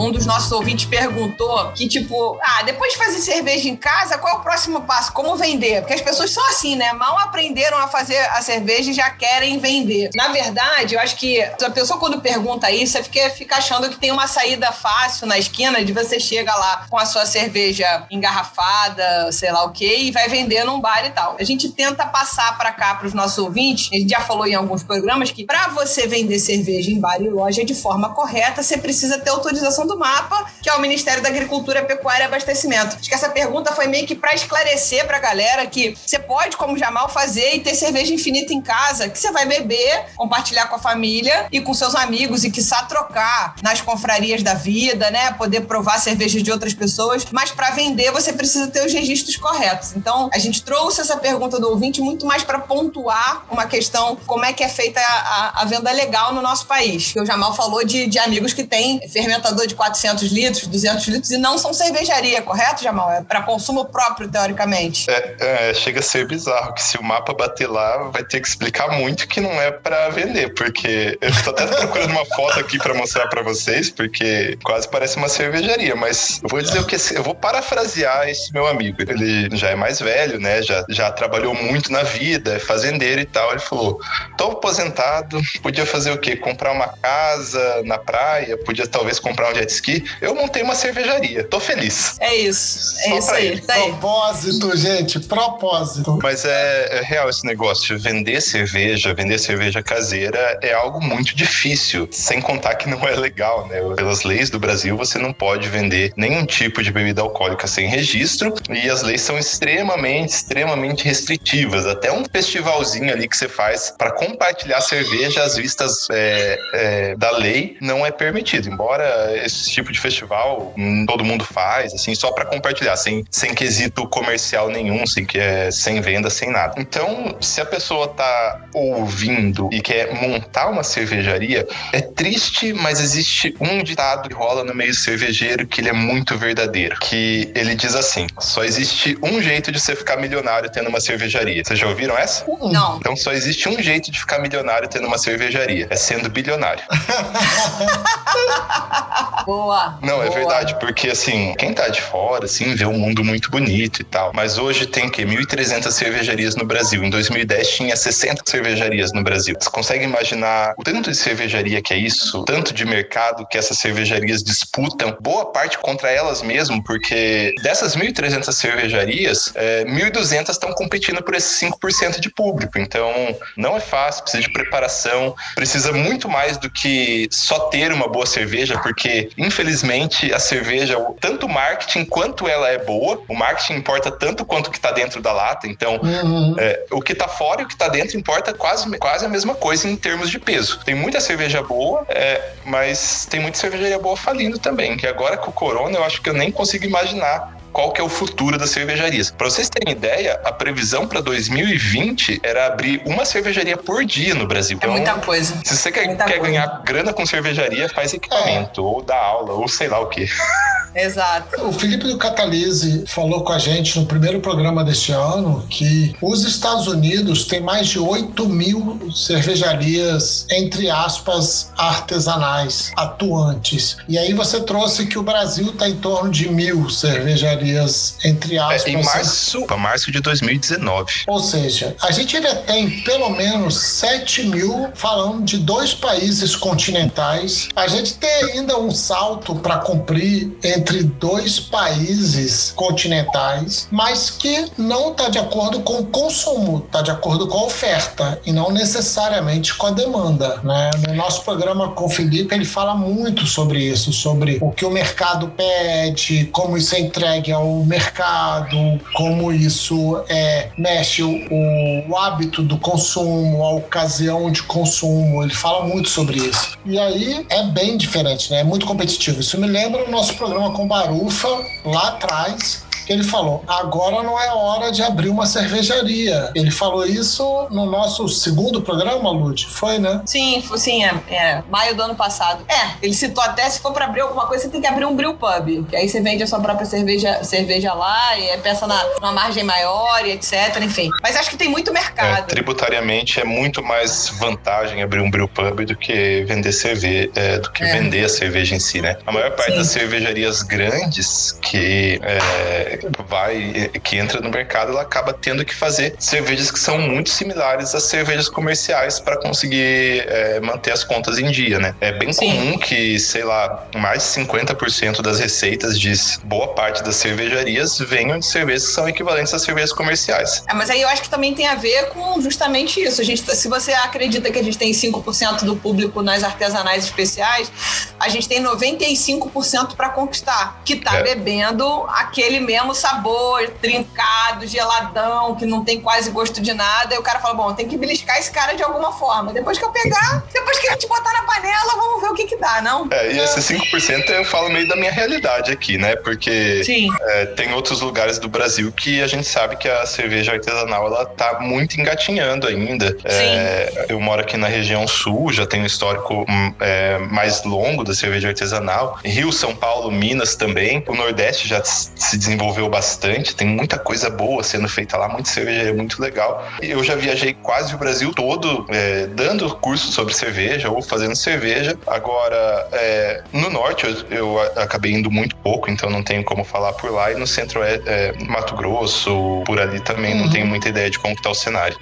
Um dos nossos ouvintes perguntou que, tipo, ah, depois de fazer cerveja em casa, qual é o próximo passo? Como vender? Porque as pessoas são assim, né? Mal aprenderam a fazer a cerveja e já querem vender. Na verdade, eu acho que a pessoa, quando pergunta isso, é porque fica achando que tem uma saída fácil na esquina de você chega lá com a sua cerveja engarrafada, sei lá o quê, e vai vender num bar e tal. A gente tenta passar pra cá pros nossos ouvintes, a gente já falou em alguns programas que pra você vender cerveja em bar e loja de forma correta, você precisa ter autorização do mapa, que é o Ministério da Agricultura, Pecuária e Abastecimento. Acho que essa pergunta foi meio que pra esclarecer pra galera que você pode, como Jamal, fazer e ter cerveja infinita em casa, que você vai beber, compartilhar com a família e com seus amigos e quiçá trocar nas confrarias da vida, né? Poder provar cervejas de outras pessoas. Mas pra vender, você precisa ter os registros corretos. Então, a gente trouxe essa pergunta do ouvinte muito mais pra pontuar uma questão como é que é feita a, a- a venda legal no nosso país. O Jamal falou de, de amigos que têm fermentador de 400 litros, 200 litros e não são cervejaria, correto, Jamal? É para consumo próprio, teoricamente. É, é, chega a ser bizarro que se o mapa bater lá, vai ter que explicar muito que não é pra vender, porque eu tô até procurando uma foto aqui pra mostrar pra vocês, porque quase parece uma cervejaria, mas eu vou dizer o que eu vou parafrasear esse meu amigo. Ele já é mais velho, né? Já, já trabalhou muito na vida, é fazendeiro e tal. Ele falou: tô aposentado, podia fazer o quê? Comprar uma casa na praia, podia talvez comprar um jet ski. Eu montei uma cervejaria, tô feliz. É isso. É Só isso pra aí. ele. Isso aí. Propósito, gente, propósito. Mas é, é real esse negócio. Vender cerveja, vender cerveja caseira é algo muito difícil. Sem contar que não é legal, né? Pelas leis do Brasil, você não pode vender nenhum tipo de bebida alcoólica sem registro. E as leis são extremamente, extremamente restritivas. Até um festivalzinho ali que você faz para compartilhar cerveja às vistas é, é, da lei não é permitido. Embora esse tipo de festival hum, todo mundo faz, assim, só para compartilhar, sem, sem quesito comercial nenhum, sem, que é, sem venda, sem nada. Então, se a pessoa tá ouvindo e quer montar uma cervejaria, é triste, mas existe um ditado que rola no meio cervejeiro que ele é muito verdadeiro. Que ele diz assim: só existe um jeito de você ficar milionário tendo uma cervejaria. Vocês já ouviram essa? Não. Então só existe um jeito de ficar milionário tendo uma cervejaria. É sendo bilionário. Boa. Não, é boa. verdade, porque assim, quem tá de fora, assim, vê um mundo muito bonito e tal. Mas hoje tem que 1.300 cervejarias no Brasil. Em 2010 tinha 60 cervejarias no Brasil. Você consegue imaginar o tanto de cervejaria que é isso? O tanto de mercado que essas cervejarias disputam? Boa parte contra elas mesmo, porque dessas 1.300 cervejarias, é, 1.200 estão competindo por esses 5% de público. Então, não é fácil, precisa de preparação, precisa muito mais do que só ter uma boa cerveja, porque, infelizmente, a cerveja, tanto o marketing quanto ela é boa, o marketing importa tanto quanto o que está dentro da lata. Então, uhum. é, o que está fora e o que está dentro importa quase, quase a mesma coisa em termos de peso. Tem muita cerveja boa, é, mas tem muita cervejaria boa falindo também. Que agora com o Corona, eu acho que eu nem consigo imaginar qual que é o futuro das cervejarias. Para vocês terem ideia, a previsão para 2020 era abrir uma cervejaria por dia no Brasil. É muita então, coisa. Se você quer, quer ganhar grana com cervejaria, faz equipamento, é. ou dá aula, ou sei lá o que. Exato. O Felipe do Catalise falou com a gente no primeiro programa deste ano que os Estados Unidos têm mais de 8 mil cervejarias, entre aspas, artesanais, atuantes. E aí você trouxe que o Brasil está em torno de mil cervejarias, entre aspas. É, em março, para março de 2019. Ou seja, a gente ainda tem pelo menos 7 mil falando de dois países continentais. A gente tem ainda um salto para cumprir entre entre dois países continentais, mas que não está de acordo com o consumo, está de acordo com a oferta e não necessariamente com a demanda. Né? No nosso programa com o Felipe, ele fala muito sobre isso, sobre o que o mercado pede, como isso é entregue ao mercado, como isso é, mexe o, o hábito do consumo, a ocasião de consumo. Ele fala muito sobre isso. E aí é bem diferente, né? É muito competitivo. Isso me lembra o nosso programa com Barufa lá atrás ele falou: agora não é hora de abrir uma cervejaria. Ele falou isso no nosso segundo programa, Lud? Foi, né? Sim, sim, é, é, Maio do ano passado. É, ele citou até se for para abrir alguma coisa, você tem que abrir um brew pub. Que aí você vende a sua própria cerveja, cerveja lá e é peça na, numa margem maior e etc. Enfim. Mas acho que tem muito mercado. É, tributariamente é muito mais vantagem abrir um brew pub do que vender cerveja, é, do que é. vender a cerveja em si, né? A maior parte sim. das cervejarias grandes que é, vai, que entra no mercado, ela acaba tendo que fazer cervejas que são muito similares às cervejas comerciais para conseguir é, manter as contas em dia, né? É bem Sim. comum que, sei lá, mais de 50% das receitas de boa parte das cervejarias venham de cervejas que são equivalentes às cervejas comerciais. É, mas aí eu acho que também tem a ver com justamente isso. A gente, se você acredita que a gente tem 5% do público nas artesanais especiais, a gente tem 95% para conquistar, que tá é. bebendo aquele mesmo mesmo sabor, trincado, geladão, que não tem quase gosto de nada. E o cara fala: bom, tem que beliscar esse cara de alguma forma. Depois que eu pegar, depois que a gente botar na panela, vamos ver o que que dá, não? É, e esse 5% eu falo meio da minha realidade aqui, né? Porque é, tem outros lugares do Brasil que a gente sabe que a cerveja artesanal ela tá muito engatinhando ainda. É, eu moro aqui na região sul, já tenho um histórico hum, é, mais longo da cerveja artesanal. Rio, São Paulo, Minas também. O Nordeste já se desenvolveu desenvolveu bastante, tem muita coisa boa sendo feita lá, muita cervejaria muito legal. Eu já viajei quase o Brasil todo é, dando cursos sobre cerveja ou fazendo cerveja. Agora, é, no norte eu, eu, acabei indo muito pouco, então não tenho como falar por lá. E no centro é, é Mato Grosso, por ali também uhum. não tenho muita ideia de como está o cenário.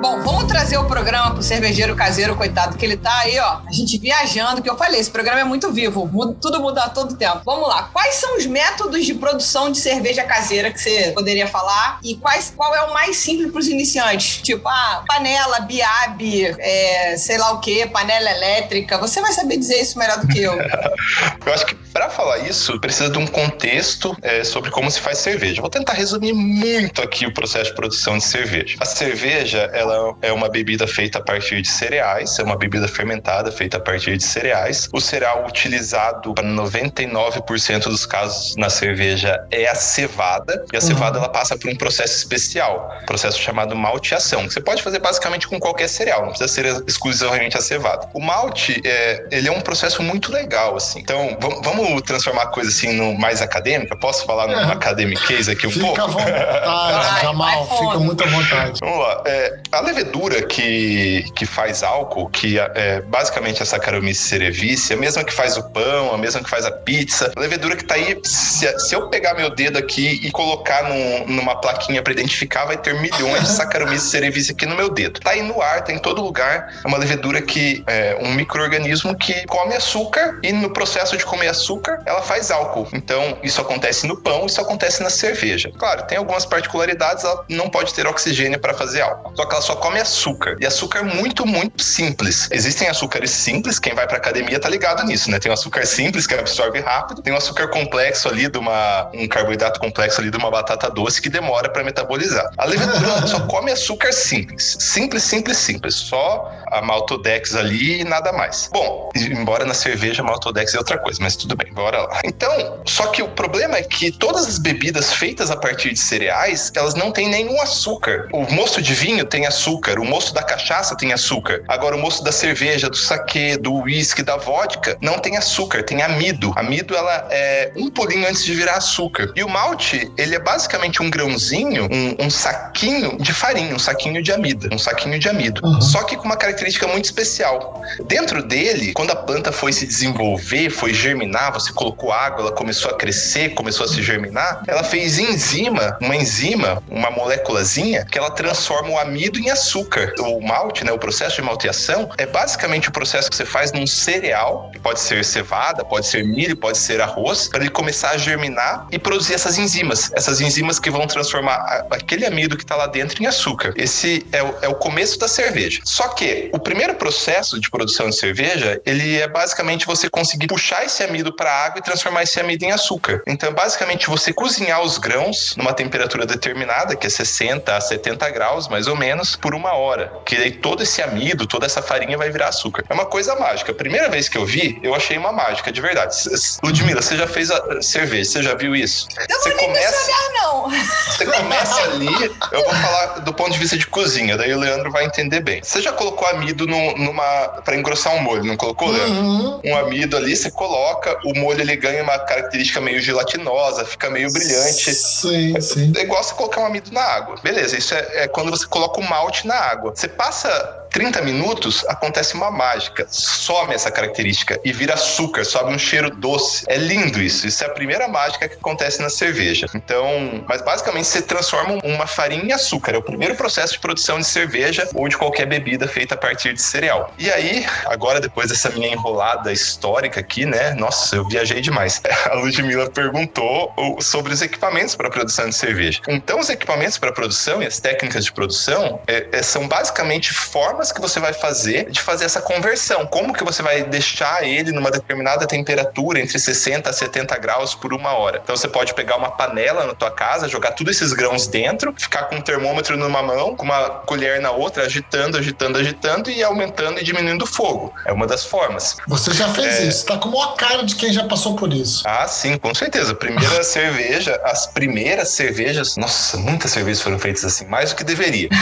Bom, vamos trazer o programa pro cervejeiro caseiro, coitado, que ele tá aí, ó. A gente viajando, que eu falei, esse programa é muito vivo, muda, tudo muda a todo tempo. Vamos lá. Quais são os métodos de produção de cerveja caseira que você poderia falar? E quais, qual é o mais simples pros iniciantes? Tipo, ah, panela, biab, é, sei lá o que, panela elétrica. Você vai saber dizer isso melhor do que eu. eu acho que para falar isso, precisa de um contexto é, sobre como se faz cerveja. Vou tentar resumir muito aqui o processo de produção de cerveja. A cerveja, ela ela é uma bebida feita a partir de cereais, é uma bebida fermentada feita a partir de cereais. O cereal utilizado para 99% dos casos na cerveja é a cevada, e a cevada uhum. ela passa por um processo especial, processo chamado malteação, que você pode fazer basicamente com qualquer cereal, não precisa ser exclusivamente a cevada. O malte, é, ele é um processo muito legal, assim. Então, vamos transformar a coisa assim no mais acadêmica? Posso falar no é. academiquez aqui um fica pouco? Fica à vontade, Jamal, fica muito à vontade. Vamos lá. É, a a levedura que, que faz álcool, que é basicamente a Saccharomyces cerevisiae, a mesma que faz o pão, a mesma que faz a pizza, a levedura que tá aí, se, se eu pegar meu dedo aqui e colocar num, numa plaquinha para identificar, vai ter milhões de Saccharomyces cerevisiae aqui no meu dedo. Tá aí no ar, tá em todo lugar. É uma levedura que é um microorganismo que come açúcar e no processo de comer açúcar, ela faz álcool. Então, isso acontece no pão, isso acontece na cerveja. Claro, tem algumas particularidades, ela não pode ter oxigênio para fazer álcool. Só que ela só come açúcar. E açúcar muito, muito simples. Existem açúcares simples, quem vai pra academia tá ligado nisso, né? Tem o açúcar simples que absorve rápido, tem o açúcar complexo ali de uma um carboidrato complexo ali de uma batata doce que demora para metabolizar. A levedura só come açúcar simples, simples, simples, simples, só a maltodex ali e nada mais. Bom, embora na cerveja maltodex é outra coisa, mas tudo bem, bora lá. Então, só que o problema é que todas as bebidas feitas a partir de cereais, elas não têm nenhum açúcar. O mosto de vinho tem açúcar, o mosto da cachaça tem açúcar. Agora, o mosto da cerveja, do saquê, do uísque, da vodka, não tem açúcar, tem amido. Amido, ela é um pulinho antes de virar açúcar. E o malte, ele é basicamente um grãozinho, um, um saquinho de farinha, um saquinho de amida, um saquinho de amido. Uhum. Só que com uma característica muito especial. Dentro dele, quando a planta foi se desenvolver, foi germinar, você colocou água, ela começou a crescer, começou a se germinar, ela fez enzima, uma enzima, uma moléculazinha, que ela transforma o amido em açúcar. O malte, né, o processo de malteação, é basicamente o processo que você faz num cereal, que pode ser cevada, pode ser milho, pode ser arroz, para ele começar a germinar e produzir essas enzimas. Essas enzimas que vão transformar aquele amido que está lá dentro em açúcar. Esse é o, é o começo da cerveja. Só que o primeiro processo de produção de cerveja, ele é basicamente você conseguir puxar esse amido para a água e transformar esse amido em açúcar. Então, basicamente, você cozinhar os grãos numa temperatura determinada, que é 60 a 70 graus, mais ou menos, por uma hora. Que aí todo esse amido, toda essa farinha vai virar açúcar. É uma coisa mágica. A primeira vez que eu vi, eu achei uma mágica, de verdade. Ludmila, você já fez a cerveja, você já viu isso? Não você começa, não. Você começa ali, eu vou falar do ponto de vista de cozinha, daí o Leandro vai entender bem. Você já colocou amido no, numa para engrossar um molho, não colocou, Leandro? Uhum. Um amido ali, você coloca, o molho ele ganha uma característica meio gelatinosa, fica meio brilhante. Sim, é, sim. É igual você colocar um amido na água. Beleza, isso é, é quando você coloca o na água. Você passa 30 minutos, acontece uma mágica. Some essa característica e vira açúcar, sobe um cheiro doce. É lindo isso. Isso é a primeira mágica que acontece na cerveja. Então, mas basicamente você transforma uma farinha em açúcar. É o primeiro processo de produção de cerveja ou de qualquer bebida feita a partir de cereal. E aí, agora depois dessa minha enrolada histórica aqui, né? Nossa, eu viajei demais. A Ludmilla perguntou sobre os equipamentos para produção de cerveja. Então, os equipamentos para produção e as técnicas de produção é, é, são basicamente formas formas que você vai fazer de fazer essa conversão. Como que você vai deixar ele numa determinada temperatura, entre 60 a 70 graus por uma hora. Então você pode pegar uma panela na tua casa, jogar todos esses grãos dentro, ficar com um termômetro numa mão, com uma colher na outra, agitando, agitando, agitando e aumentando e diminuindo o fogo. É uma das formas. Você já fez é... isso, tá como a cara de quem já passou por isso. Ah, sim, com certeza. Primeira cerveja, as primeiras cervejas, nossa, muitas cervejas foram feitas assim, mais do que deveria.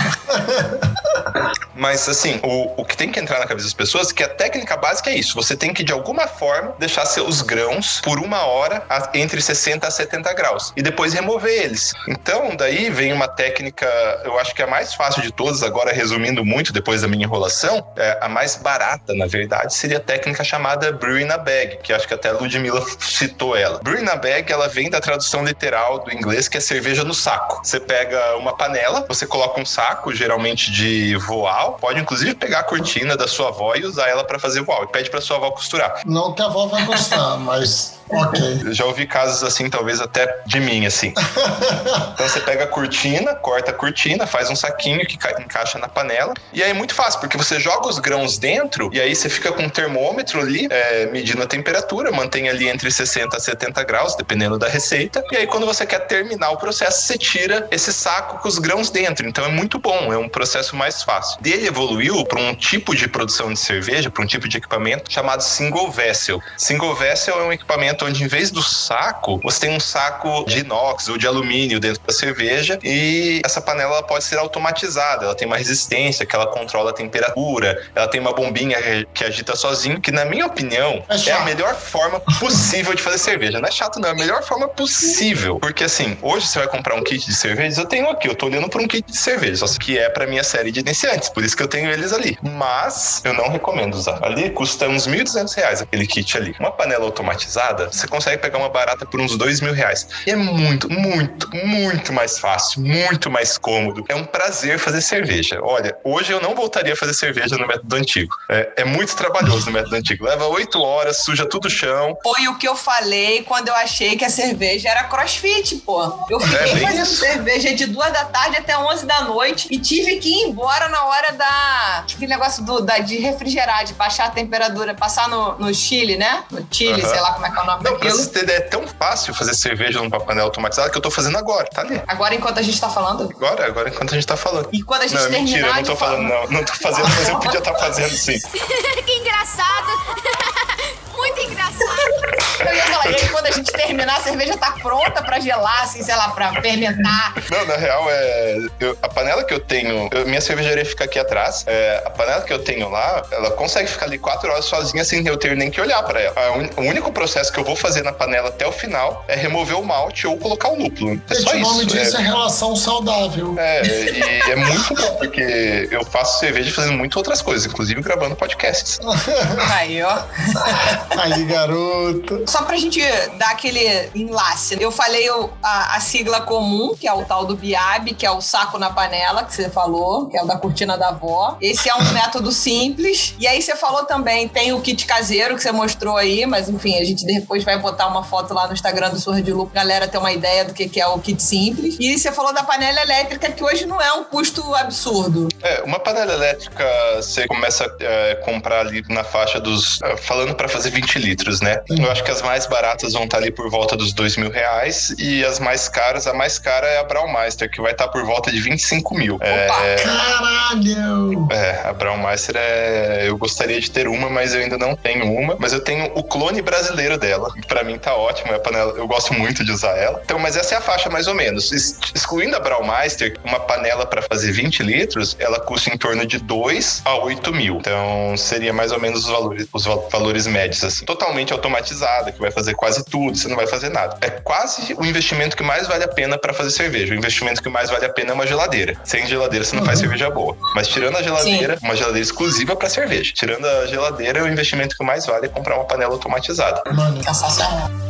Mas, assim, o, o que tem que entrar na cabeça das pessoas é que a técnica básica é isso. Você tem que, de alguma forma, deixar seus grãos por uma hora a, entre 60 a 70 graus e depois remover eles. Então, daí vem uma técnica, eu acho que é a mais fácil de todas, agora resumindo muito depois da minha enrolação, é, a mais barata, na verdade, seria a técnica chamada Brewing a Bag, que acho que até a Ludmilla citou ela. Brewing a Bag, ela vem da tradução literal do inglês, que é cerveja no saco. Você pega uma panela, você coloca um saco, geralmente de voal, pode inclusive pegar a cortina da sua avó e usar ela para fazer voal. E pede para sua avó costurar. Não que a avó vai gostar, mas Ok. Eu já ouvi casos assim, talvez até de mim, assim. então você pega a cortina, corta a cortina, faz um saquinho que encaixa na panela. E aí é muito fácil, porque você joga os grãos dentro e aí você fica com um termômetro ali, é, medindo a temperatura, mantém ali entre 60 a 70 graus, dependendo da receita. E aí quando você quer terminar o processo, você tira esse saco com os grãos dentro. Então é muito bom, é um processo mais fácil. Dele evoluiu para um tipo de produção de cerveja, para um tipo de equipamento chamado single vessel. Single vessel é um equipamento momento onde, em vez do saco, você tem um saco de inox ou de alumínio dentro da cerveja e essa panela pode ser automatizada. Ela tem uma resistência que ela controla a temperatura, ela tem uma bombinha que agita sozinho, que, na minha opinião, é, é a melhor forma possível de fazer cerveja. Não é chato, não, é a melhor forma possível. Porque, assim, hoje você vai comprar um kit de cervejas, eu tenho aqui, eu tô olhando por um kit de cerveja, só que é pra minha série de iniciantes, por isso que eu tenho eles ali. Mas eu não recomendo usar. Ali custa uns 1.200 reais aquele kit ali. Uma panela automatizada, barata. Você consegue pegar uma barata por uns dois mil reais. E é muito, muito, muito mais fácil, muito mais cômodo. É um prazer fazer cerveja. Olha, hoje eu não voltaria a fazer cerveja no método antigo. É, é muito trabalhoso no método antigo. Leva oito horas, suja tudo o chão. Foi o que eu falei quando eu achei que a cerveja era crossfit, pô. Eu fiquei é fazendo isso. cerveja de duas da tarde até onze da noite e tive que ir embora na hora da. Aquele negócio do, da, de refrigerar, de baixar a temperatura, passar no, no Chile, né? No Chile, sei lá como é que é o nome não, daquilo. Pra você ter ideia, é tão fácil fazer cerveja numa panela automatizada que eu tô fazendo agora, tá ali. Agora enquanto a gente tá falando? Agora, agora enquanto a gente tá falando. E quando a gente não, terminar. Mentira, eu não tô falando, não. Não tô fazendo, mas eu podia estar tá fazendo sim. que engraçado! Muito engraçado! Eu ia falar, e aí quando a gente terminar, a cerveja tá pronta pra gelar, assim, sei lá, pra fermentar. Não, na real, é. Eu, a panela que eu tenho. Eu, minha cervejaria fica aqui atrás. É, a panela que eu tenho lá, ela consegue ficar ali quatro horas sozinha sem eu ter nem que olhar pra ela. Un, o único processo que eu vou fazer na panela até o final é remover o malte ou colocar o lúpulo. É só o isso. nome disso é... é relação saudável. É, e é muito bom, porque eu faço cerveja fazendo muitas outras coisas, inclusive gravando podcasts. Aí, ó. Aí, garoto. Só pra gente dar aquele enlace, eu falei o, a, a, sigla comum, que é o tal do BIAB, que é o saco na panela, que você falou, que é o da cortina da avó. Esse é um método simples. E aí você falou também, tem o kit caseiro que você mostrou aí, mas enfim, a gente depois vai botar uma foto lá no Instagram do Surra de Lupo, galera ter uma ideia do que, que é o kit simples. E você falou da panela elétrica, que hoje não é um custo absurdo. É, uma panela elétrica, você começa a é, comprar ali na faixa dos. É, falando para fazer 20 litros, né? Eu acho que as mais baratas vão estar ali por volta dos dois mil reais e as mais caras, a mais cara é a Braumeister, que vai estar por volta de 25 mil. Opa, é... Caralho! É, a Braumeister é... Eu gostaria de ter uma, mas eu ainda não tenho uma. Mas eu tenho o clone brasileiro dela. Para mim tá ótimo, é a panela... eu gosto muito de usar ela. Então, mas essa é a faixa mais ou menos. Excluindo a Braumeister, uma panela para fazer 20 litros, ela custa em torno de 2 a 8 mil. Então, seria mais ou menos os valores, os valores médios, assim. Totalmente automatizada, que vai fazer quase tudo, você não vai fazer nada. É quase o investimento que mais vale a pena para fazer cerveja. O investimento que mais vale a pena é uma geladeira. Sem geladeira você não uhum. faz cerveja boa. Mas tirando a geladeira, Sim. uma geladeira exclusiva para cerveja. Tirando a geladeira, o investimento que mais vale é comprar uma panela automatizada. Mano, sensacional.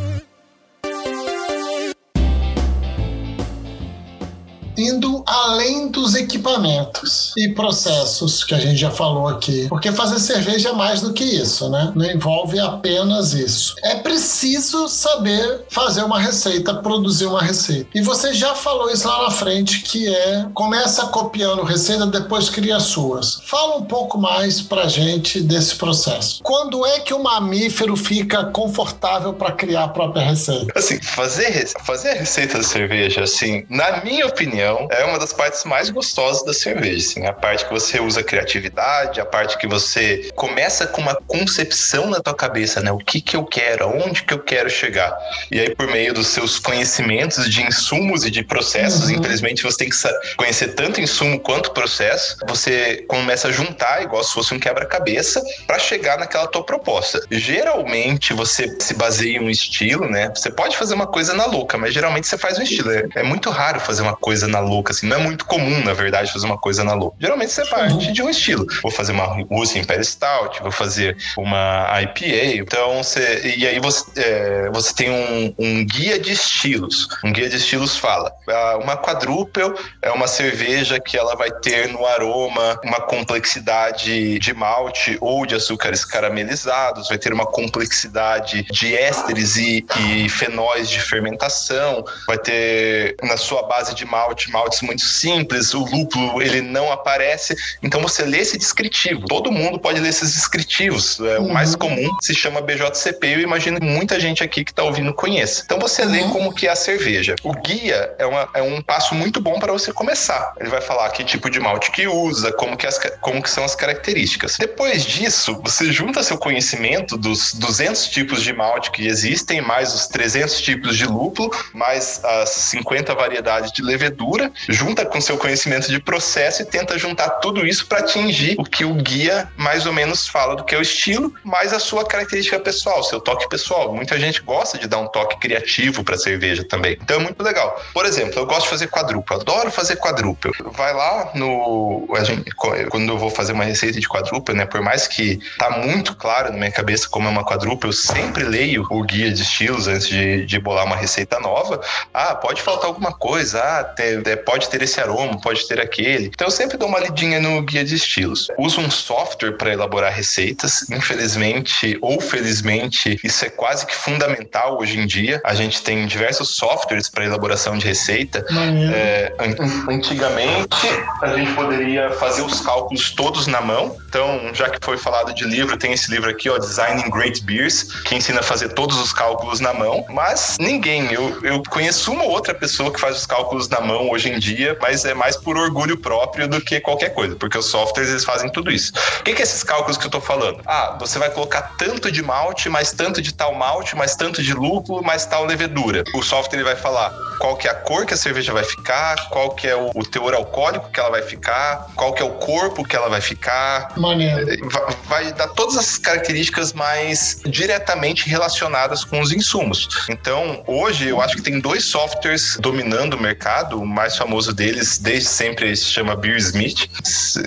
Indo além dos equipamentos e processos que a gente já falou aqui. Porque fazer cerveja é mais do que isso, né? Não envolve apenas isso. É preciso saber fazer uma receita, produzir uma receita. E você já falou isso lá na frente, que é começa copiando receita, depois cria suas. Fala um pouco mais pra gente desse processo. Quando é que o mamífero fica confortável para criar a própria receita? Assim, fazer, fazer a receita de cerveja, assim, na minha opinião, é uma das partes mais gostosas da cerveja, assim, a parte que você usa criatividade, a parte que você começa com uma concepção na tua cabeça, né? O que que eu quero, aonde que eu quero chegar. E aí por meio dos seus conhecimentos de insumos e de processos, uhum. infelizmente você tem que conhecer tanto insumo quanto processo, você começa a juntar igual se fosse um quebra-cabeça para chegar naquela tua proposta. Geralmente você se baseia em um estilo, né? Você pode fazer uma coisa na louca, mas geralmente você faz um estilo. É, é muito raro fazer uma coisa na na louca, assim. Não é muito comum, na verdade, fazer uma coisa na louca. Geralmente você parte de um estilo. Vou fazer uma Russian Imperial Stout, vou fazer uma IPA. Então, você... E aí você, é, você tem um, um, guia de estilos. Um guia de estilos fala, ah, uma quadruple é uma cerveja que ela vai ter no aroma uma complexidade de malte ou de açúcares caramelizados, vai ter uma complexidade de ésteres e, e fenóis de fermentação, vai ter na sua base de malte maltes muito simples, o lúpulo ele não aparece. Então você lê esse descritivo. Todo mundo pode ler esses descritivos. É, uhum. O mais comum se chama BJCP. Eu imagino que muita gente aqui que está ouvindo conheça. Então você uhum. lê como que é a cerveja. O guia é, uma, é um passo muito bom para você começar. Ele vai falar que tipo de malte que usa, como que, as, como que são as características. Depois disso, você junta seu conhecimento dos 200 tipos de malte que existem, mais os 300 tipos de lúpulo, mais as 50 variedades de levedura junta com seu conhecimento de processo e tenta juntar tudo isso para atingir o que o guia mais ou menos fala do que é o estilo, mais a sua característica pessoal, seu toque pessoal. Muita gente gosta de dar um toque criativo para cerveja também. Então é muito legal. Por exemplo, eu gosto de fazer quadruplo, adoro fazer quadruplo. Vai lá no gente, quando eu vou fazer uma receita de quadruplo, né, por mais que tá muito claro na minha cabeça como é uma quadrupla, eu sempre leio o guia de estilos antes de, de bolar uma receita nova. Ah, pode faltar alguma coisa, ah, ter, pode ter esse aroma, pode ter aquele. Então eu sempre dou uma lidinha no guia de estilos. Uso um software para elaborar receitas. Infelizmente ou felizmente, isso é quase que fundamental hoje em dia. A gente tem diversos softwares para elaboração de receita. É, antigamente a gente poderia fazer os cálculos todos na mão. Então, já que foi falado de livro, tem esse livro aqui, ó, Designing Great Beers, que ensina a fazer todos os cálculos na mão. Mas ninguém, eu, eu conheço uma outra pessoa que faz os cálculos na mão hoje em dia, mas é mais por orgulho próprio do que qualquer coisa, porque os softwares eles fazem tudo isso. O que, que é esses cálculos que eu tô falando? Ah, você vai colocar tanto de malte, mais tanto de tal malte, mais tanto de lúpulo, mais tal levedura. O software ele vai falar qual que é a cor que a cerveja vai ficar, qual que é o, o teor alcoólico que ela vai ficar, qual que é o corpo que ela vai ficar. Maneiro. É, vai, vai dar todas as características mais diretamente relacionadas com os insumos. Então, hoje eu acho que tem dois softwares dominando o mercado. Mais famoso deles, desde sempre, se chama Beersmith.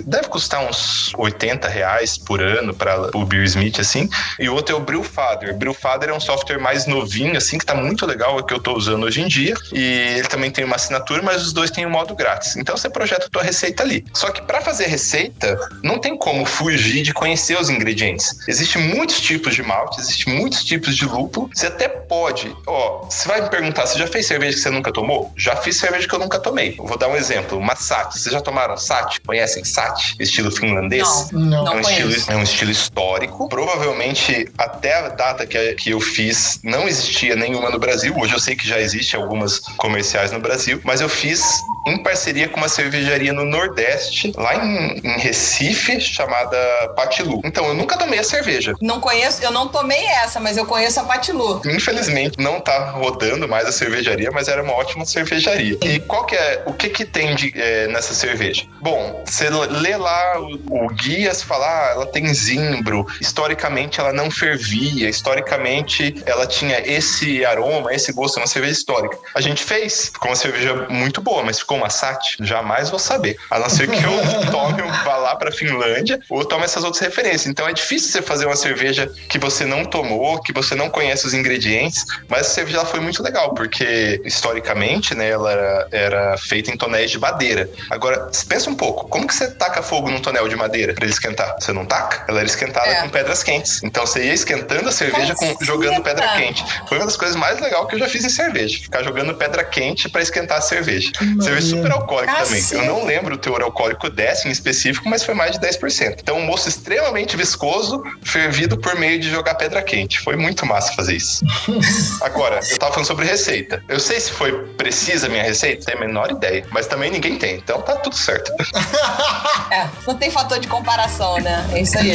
Deve custar uns 80 reais por ano para o Beersmith, assim. E o outro é o Brewfather. Brewfather é um software mais novinho, assim, que tá muito legal, é que eu tô usando hoje em dia. E ele também tem uma assinatura, mas os dois têm um modo grátis. Então você projeta a tua receita ali. Só que para fazer receita, não tem como fugir de conhecer os ingredientes. Existem muitos tipos de malte, existem muitos tipos de lúpulo. Você até pode, ó, você vai me perguntar, você já fez cerveja que você nunca tomou? Já fiz cerveja que eu nunca tomei. vou dar um exemplo, uma Sat. Vocês já tomaram Sat? Conhecem Sat? Estilo finlandês? Não, não é um conheço. estilo, é um estilo histórico. Provavelmente até a data que, que eu fiz não existia nenhuma no Brasil. Hoje eu sei que já existe algumas comerciais no Brasil, mas eu fiz em parceria com uma cervejaria no Nordeste, lá em, em Recife, chamada Patilu. Então, eu nunca tomei a cerveja. Não conheço, eu não tomei essa, mas eu conheço a Patilu. Infelizmente, não tá rodando mais a cervejaria, mas era uma ótima cervejaria. E qual que é, o que que tem de, é, nessa cerveja? Bom, você lê lá o, o guia, você fala, ah, ela tem zimbro, historicamente ela não fervia, historicamente ela tinha esse aroma, esse gosto, é uma cerveja histórica. A gente fez, ficou uma cerveja muito boa, mas ficou uma Sat? Jamais vou saber. A não ser que eu tome, vá lá pra Finlândia ou tome essas outras referências. Então é difícil você fazer uma cerveja que você não tomou, que você não conhece os ingredientes, mas a cerveja ela foi muito legal, porque historicamente, né, ela era, era feita em tonéis de madeira. Agora, pensa um pouco, como que você taca fogo num tonel de madeira para ele esquentar? Você não taca? Ela era esquentada é. com pedras quentes. Então você ia esquentando a cerveja com, jogando pedra quente. Foi uma das coisas mais legais que eu já fiz em cerveja, ficar jogando pedra quente para esquentar a cerveja. Cerveja super alcoólica também. Eu não lembro o teor alcoólico dessa em específico, mas foi mais de 10%. Então, um moço extremamente viscoso, fervido por meio de jogar pedra quente. Foi muito massa fazer isso. Agora, eu tava falando sobre receita. Eu sei se foi precisa a minha receita, a menor ideia. Mas também ninguém tem. Então tá tudo certo. é, não tem fator de comparação, né? É isso aí.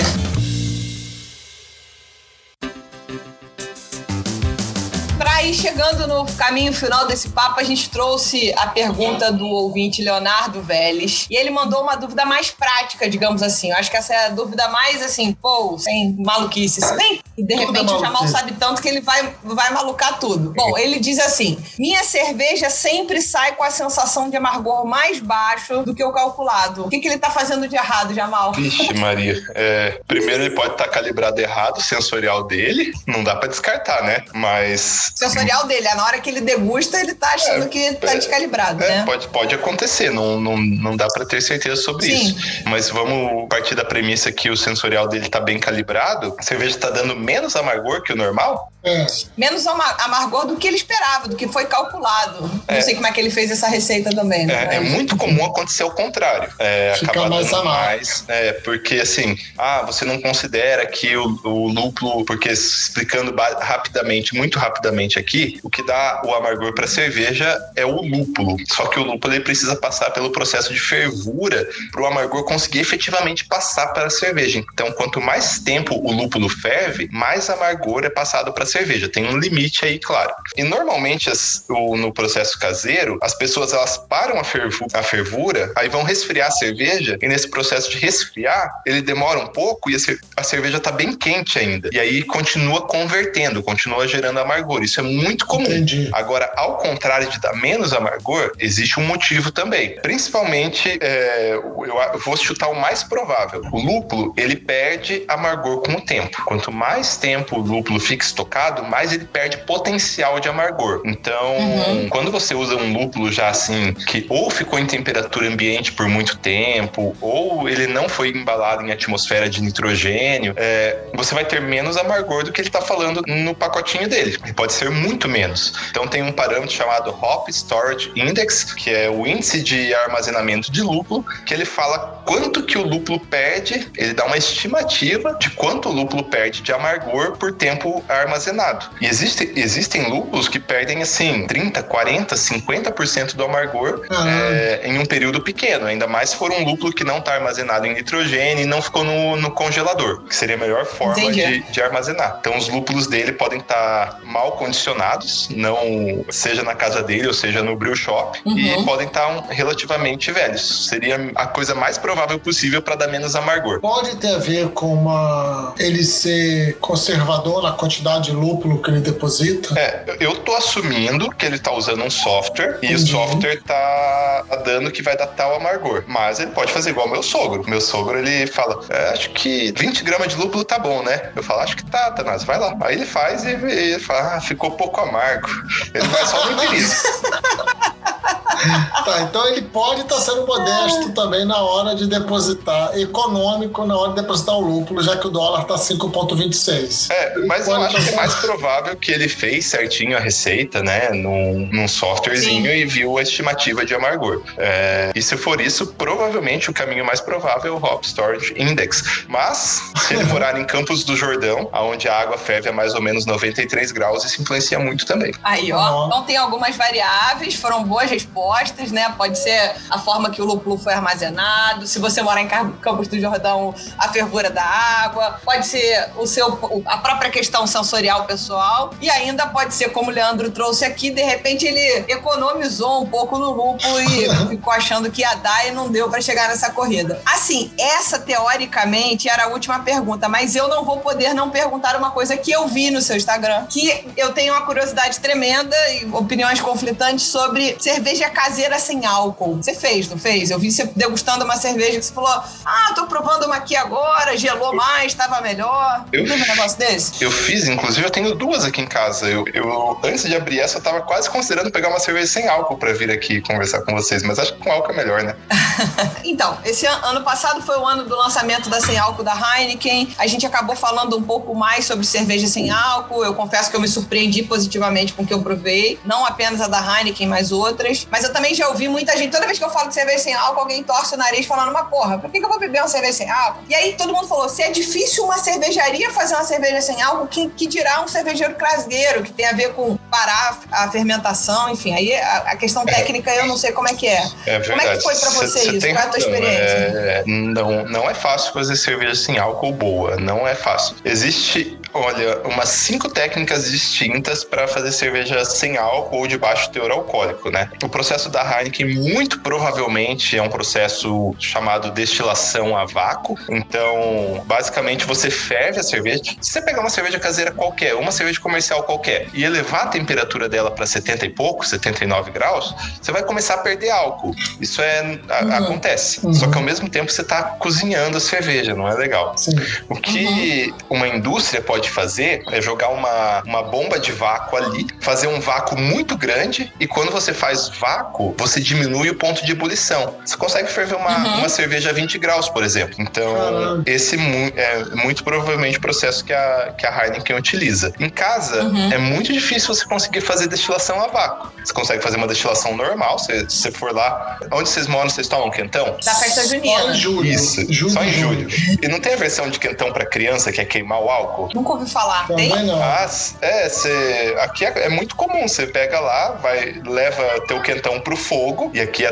Aí, chegando no caminho final desse papo, a gente trouxe a pergunta do ouvinte Leonardo Vélez. E ele mandou uma dúvida mais prática, digamos assim. Eu acho que essa é a dúvida mais, assim, pô, sem maluquice. Nem, e de repente o Jamal sabe tanto que ele vai, vai malucar tudo. Bom, ele diz assim: minha cerveja sempre sai com a sensação de amargor mais baixo do que o calculado. O que, que ele tá fazendo de errado, Jamal? Vixe, Maria. É, primeiro, ele pode estar tá calibrado errado, o sensorial dele. Não dá para descartar, né? Mas sensorial dele. Na hora que ele degusta, ele tá achando é, que tá é, descalibrado, é, né? Pode, pode acontecer, não, não, não dá para ter certeza sobre Sim. isso. Mas vamos partir da premissa que o sensorial dele tá bem calibrado. A cerveja tá dando menos amargor que o normal? É. Menos amargor do que ele esperava, do que foi calculado. Não é. sei como é que ele fez essa receita também. Né? É, é, muito comum acontecer o contrário. É, Fica mais amargo. Mais, é, porque assim, ah, você não considera que o, o lúpulo, porque explicando rapidamente, muito rapidamente aqui, aqui, o que dá o amargor para cerveja é o lúpulo. Só que o lúpulo ele precisa passar pelo processo de fervura para o amargor conseguir efetivamente passar para a cerveja. Então, quanto mais tempo o lúpulo ferve, mais amargor é passado para a cerveja. Tem um limite aí, claro. E normalmente as, o, no processo caseiro, as pessoas elas param a, fervu, a fervura, aí vão resfriar a cerveja e nesse processo de resfriar, ele demora um pouco e a, a cerveja está bem quente ainda. E aí continua convertendo, continua gerando amargor. Isso é muito comum. Entendi. Agora, ao contrário de dar menos amargor, existe um motivo também. Principalmente, é, eu vou chutar o mais provável. O lúpulo, ele perde amargor com o tempo. Quanto mais tempo o lúpulo fica estocado, mais ele perde potencial de amargor. Então, uhum. quando você usa um lúpulo já assim, que ou ficou em temperatura ambiente por muito tempo, ou ele não foi embalado em atmosfera de nitrogênio, é, você vai ter menos amargor do que ele está falando no pacotinho dele. E pode ser muito menos. Então, tem um parâmetro chamado Hop Storage Index, que é o índice de armazenamento de lúpulo, que ele fala quanto que o lúpulo perde, ele dá uma estimativa de quanto o lúpulo perde de amargor por tempo armazenado. E existe, existem lúpulos que perdem assim 30, 40, 50% do amargor é, em um período pequeno, ainda mais se for um lúpulo que não está armazenado em nitrogênio e não ficou no, no congelador, que seria a melhor forma de, de, armazenar. Então os lúpulos dele podem estar tá mal condicionados, não seja na casa dele ou seja no brew shop, uhum. e podem estar tá relativamente velhos. Seria a coisa mais provável possível para dar menos amargor. Pode ter a ver com uma ele ser conservador na quantidade de lúpulo que ele deposita? É, eu tô assumindo que ele tá usando um software e o software tá dando que vai dar tal amargor. Mas ele pode fazer igual meu sogro. Meu sogro, ele fala, é, acho que 20 gramas de lúpulo tá bom, né? Eu falo, acho que tá, Tanás, vai lá. Aí ele faz e ele fala, ah, ficou pouco amargo. Ele vai só no isso. tá, então ele pode estar tá sendo modesto também na hora de depositar, econômico na hora de depositar o lúpulo, já que o dólar está 5,26. É, mas eu acho que é mais provável que ele fez certinho a receita, né, num, num softwarezinho Sim. e viu a estimativa de amargor. É, e se for isso, provavelmente o caminho mais provável é o Hop Storage Index. Mas, se ele morar em Campos do Jordão, onde a água ferve a mais ou menos 93 graus, isso influencia muito também. Aí, ó, então tem algumas variáveis, foram boas respostas, né? Pode ser a forma que o lúpulo foi armazenado, se você morar em Campos do Jordão, a fervura da água, pode ser o seu, a própria questão sensorial pessoal, e ainda pode ser, como o Leandro trouxe aqui, de repente ele economizou um pouco no lúpulo e ficou achando que ia dar e não deu para chegar nessa corrida. Assim, essa teoricamente era a última pergunta, mas eu não vou poder não perguntar uma coisa que eu vi no seu Instagram, que eu tenho uma curiosidade tremenda e opiniões conflitantes sobre cerveja caseira sem álcool. Você fez, não fez? Eu vi você degustando uma cerveja que você falou: Ah, tô provando uma aqui agora, gelou mais, tava melhor. Eu, Teve um negócio desse? Eu fiz, inclusive eu tenho duas aqui em casa. Eu, eu antes de abrir essa, eu tava quase considerando pegar uma cerveja sem álcool para vir aqui conversar com vocês, mas acho que com álcool é melhor, né? então, esse ano passado foi o ano do lançamento da sem álcool da Heineken. A gente acabou falando um pouco mais sobre cerveja sem álcool. Eu confesso que eu me surpreendi positivamente com o que eu provei, não apenas a da Heineken, mas outras. Mas eu também já ouvi muita gente, toda vez que eu falo de cerveja sem álcool, alguém torce o nariz falando uma porra, por que, que eu vou beber uma cerveja sem álcool? E aí todo mundo falou, se é difícil uma cervejaria fazer uma cerveja sem álcool, que, que dirá um cervejeiro caseiro, que tem a ver com parar a fermentação, enfim, aí a, a questão é. técnica eu não sei como é que é. é como é que foi para você cê, isso? Cê Qual é a tua experiência? É, não, não é fácil fazer cerveja sem álcool boa, não é fácil. Existe olha, umas cinco técnicas distintas para fazer cerveja sem álcool ou de baixo teor alcoólico, né? O processo da Heineken muito provavelmente é um processo chamado destilação a vácuo. Então, basicamente você ferve a cerveja. Se você pegar uma cerveja caseira qualquer, uma cerveja comercial qualquer e elevar a temperatura dela para 70 e pouco, 79 graus, você vai começar a perder álcool. Isso é a, uhum. acontece. Uhum. Só que ao mesmo tempo você está cozinhando a cerveja, não é legal. Sim. O que uhum. uma indústria pode pode fazer é jogar uma, uma bomba de vácuo ali, fazer um vácuo muito grande e quando você faz vácuo, você diminui o ponto de ebulição. Você consegue ferver uma, uhum. uma cerveja a 20 graus, por exemplo. Então, esse é muito provavelmente o processo que a, que a Heineken utiliza. Em casa, uhum. é muito difícil você conseguir fazer destilação a vácuo. Você consegue fazer uma destilação normal, se você for lá. Onde vocês moram, vocês tomam quentão? Da festa junina. Só em julho. Isso, julho, só em julho. julho. E não tem a versão de quentão para criança que é queimar o álcool? Nunca ouvi falar. Também Tem? não. Ah, é, cê, aqui é, é muito comum. Você pega lá, vai, leva teu quentão pro fogo e aqui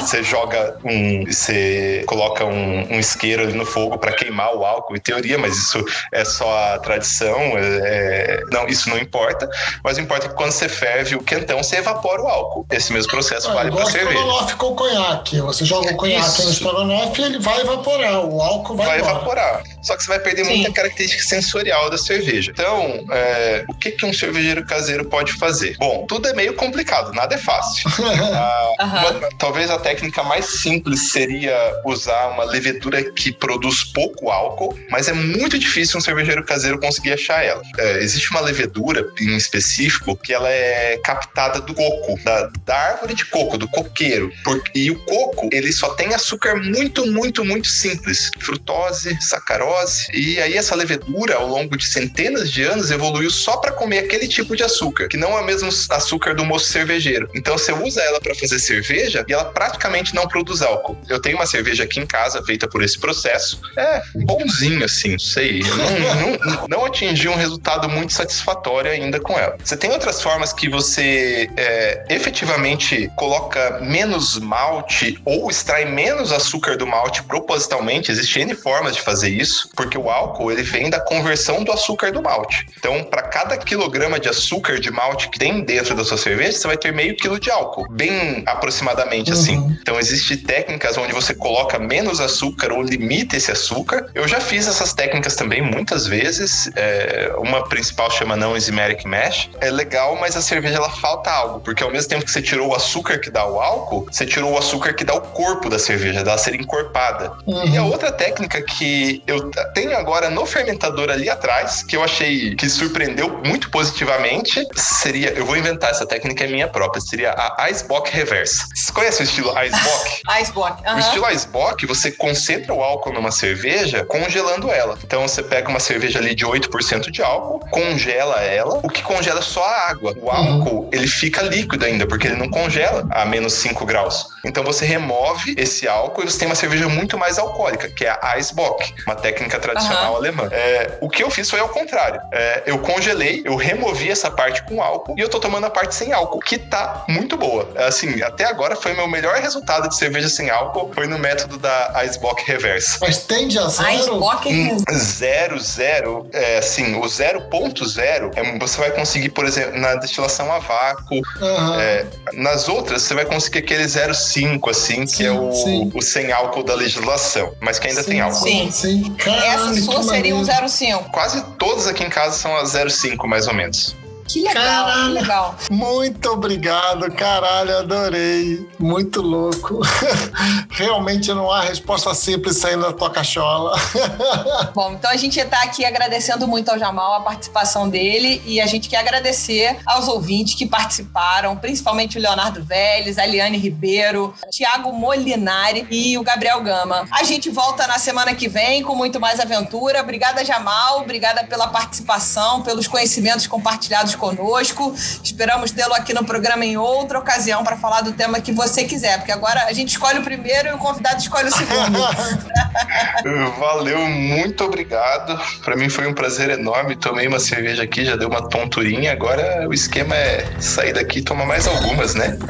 você Aham. joga um. Você coloca um, um isqueiro ali no fogo pra queimar o álcool, em teoria, mas isso é só a tradição. é- é- não, isso não importa. Mas importa é que quando você ferve o quentão, você evapora o álcool. Esse mesmo processo Ah, vale pra cerveja. estrogonofe com conhaque. Você joga o conhaque Isso. no estrogonofe e ele vai evaporar. O álcool vai, vai evaporar. Só que você vai perder Sim. muita característica sensorial da cerveja. Então, é, o que, que um cervejeiro caseiro pode fazer? Bom, tudo é meio complicado, nada é fácil. Ah, uma- talvez a técnica mais simples seria usar uma levedura que produz pouco álcool, mas é muito difícil um cervejeiro caseiro conseguir achar ela. É, existe uma levedura em específico que ela é captada do coco, da, da árvore de coco, do coqueiro. Por- e o coco, ele só tem açúcar muito, muito, muito simples. Frutose, sacarose. E aí essa levedura, ao longo de centenas de anos, evoluiu só para comer aquele tipo de açúcar, que não é o mesmo açúcar do moço cervejeiro. Então você usa ela para fazer cerveja e ela praticamente não produz álcool. Eu tenho uma cerveja aqui em casa feita por esse processo. É bonzinho assim, sei. Não, não, não atingi um resultado muito satisfatório ainda com ela. Você tem outras formas que você é, efetivamente coloca menos malte ou extrai menos açúcar do malte propositalmente. Existem N formas de fazer isso, porque o álcool ele vem da conversão do açúcar do malte. Então, para cada quilograma de açúcar de malte que tem dentro da sua cerveja, você vai ter meio quilo de álcool, bem aproximadamente Uhum. assim. Então, existem técnicas onde você coloca menos açúcar ou limita esse açúcar. Eu já fiz essas técnicas também muitas vezes. É, uma principal chama não enzymatic mash. É legal, mas a cerveja ela falta algo, porque ao mesmo tempo que você tirou o açúcar que dá o álcool, você tirou o açúcar que dá o corpo da cerveja, dela ser encorpada. E a outra técnica que eu tenho agora no fermentador ali atrás, que eu achei que surpreendeu muito positivamente, seria, eu vou inventar essa técnica é minha própria, seria a Icebox Reversa. Você conhece o estilo Icebox? Icebox. O aham. estilo Icebox, você concentra o álcool numa cerveja congelando ela. Então você pega uma cerveja ali de 8% de álcool, congela ela, o que congela é só a água. O álcool, ele fica líquido ainda, porque ele não congela a menos 5 graus. Então você remove esse álcool e você tem uma cerveja muito mais alcoólica, que é a Eisbock, uma técnica tradicional Aham. alemã. É, o que eu fiz foi ao contrário. É, eu congelei, eu removi essa parte com álcool e eu tô tomando a parte sem álcool, que tá muito boa. Assim, até agora foi meu melhor resultado de cerveja sem álcool, foi no método da Eisbock Reversa. Mas tende a zero. Icebox. Hum, Zero, zero, é assim, o 0.0 é, você vai conseguir, por exemplo, na destilação a vácuo, Aham. é, nas outras você vai conseguir aquele 0,5, assim, que Sim, é o, sim. o sem álcool da legislação, mas que ainda Sim, tem álcool. Sim. Sim. Essa sua seria um maneiro. 05. Quase todas aqui em casa são a 0,5, mais ou menos. Que legal, Caralho. que legal. Muito obrigado, caralho, adorei. Muito louco. Realmente não há resposta simples saindo da tua cachola. Bom, então a gente está aqui agradecendo muito ao Jamal a participação dele e a gente quer agradecer aos ouvintes que participaram, principalmente o Leonardo Vélez, a Eliane Ribeiro, Tiago Molinari e o Gabriel Gama. A gente volta na semana que vem com muito mais aventura. Obrigada, Jamal. Obrigada pela participação, pelos conhecimentos compartilhados conosco. Esperamos tê-lo aqui no programa em outra ocasião para falar do tema que você quiser, porque agora a gente escolhe o primeiro e o convidado escolhe o segundo. Valeu, muito obrigado. Pra mim foi um prazer enorme. Tomei uma cerveja aqui, já deu uma tonturinha. Agora o esquema é sair daqui e tomar mais algumas, né?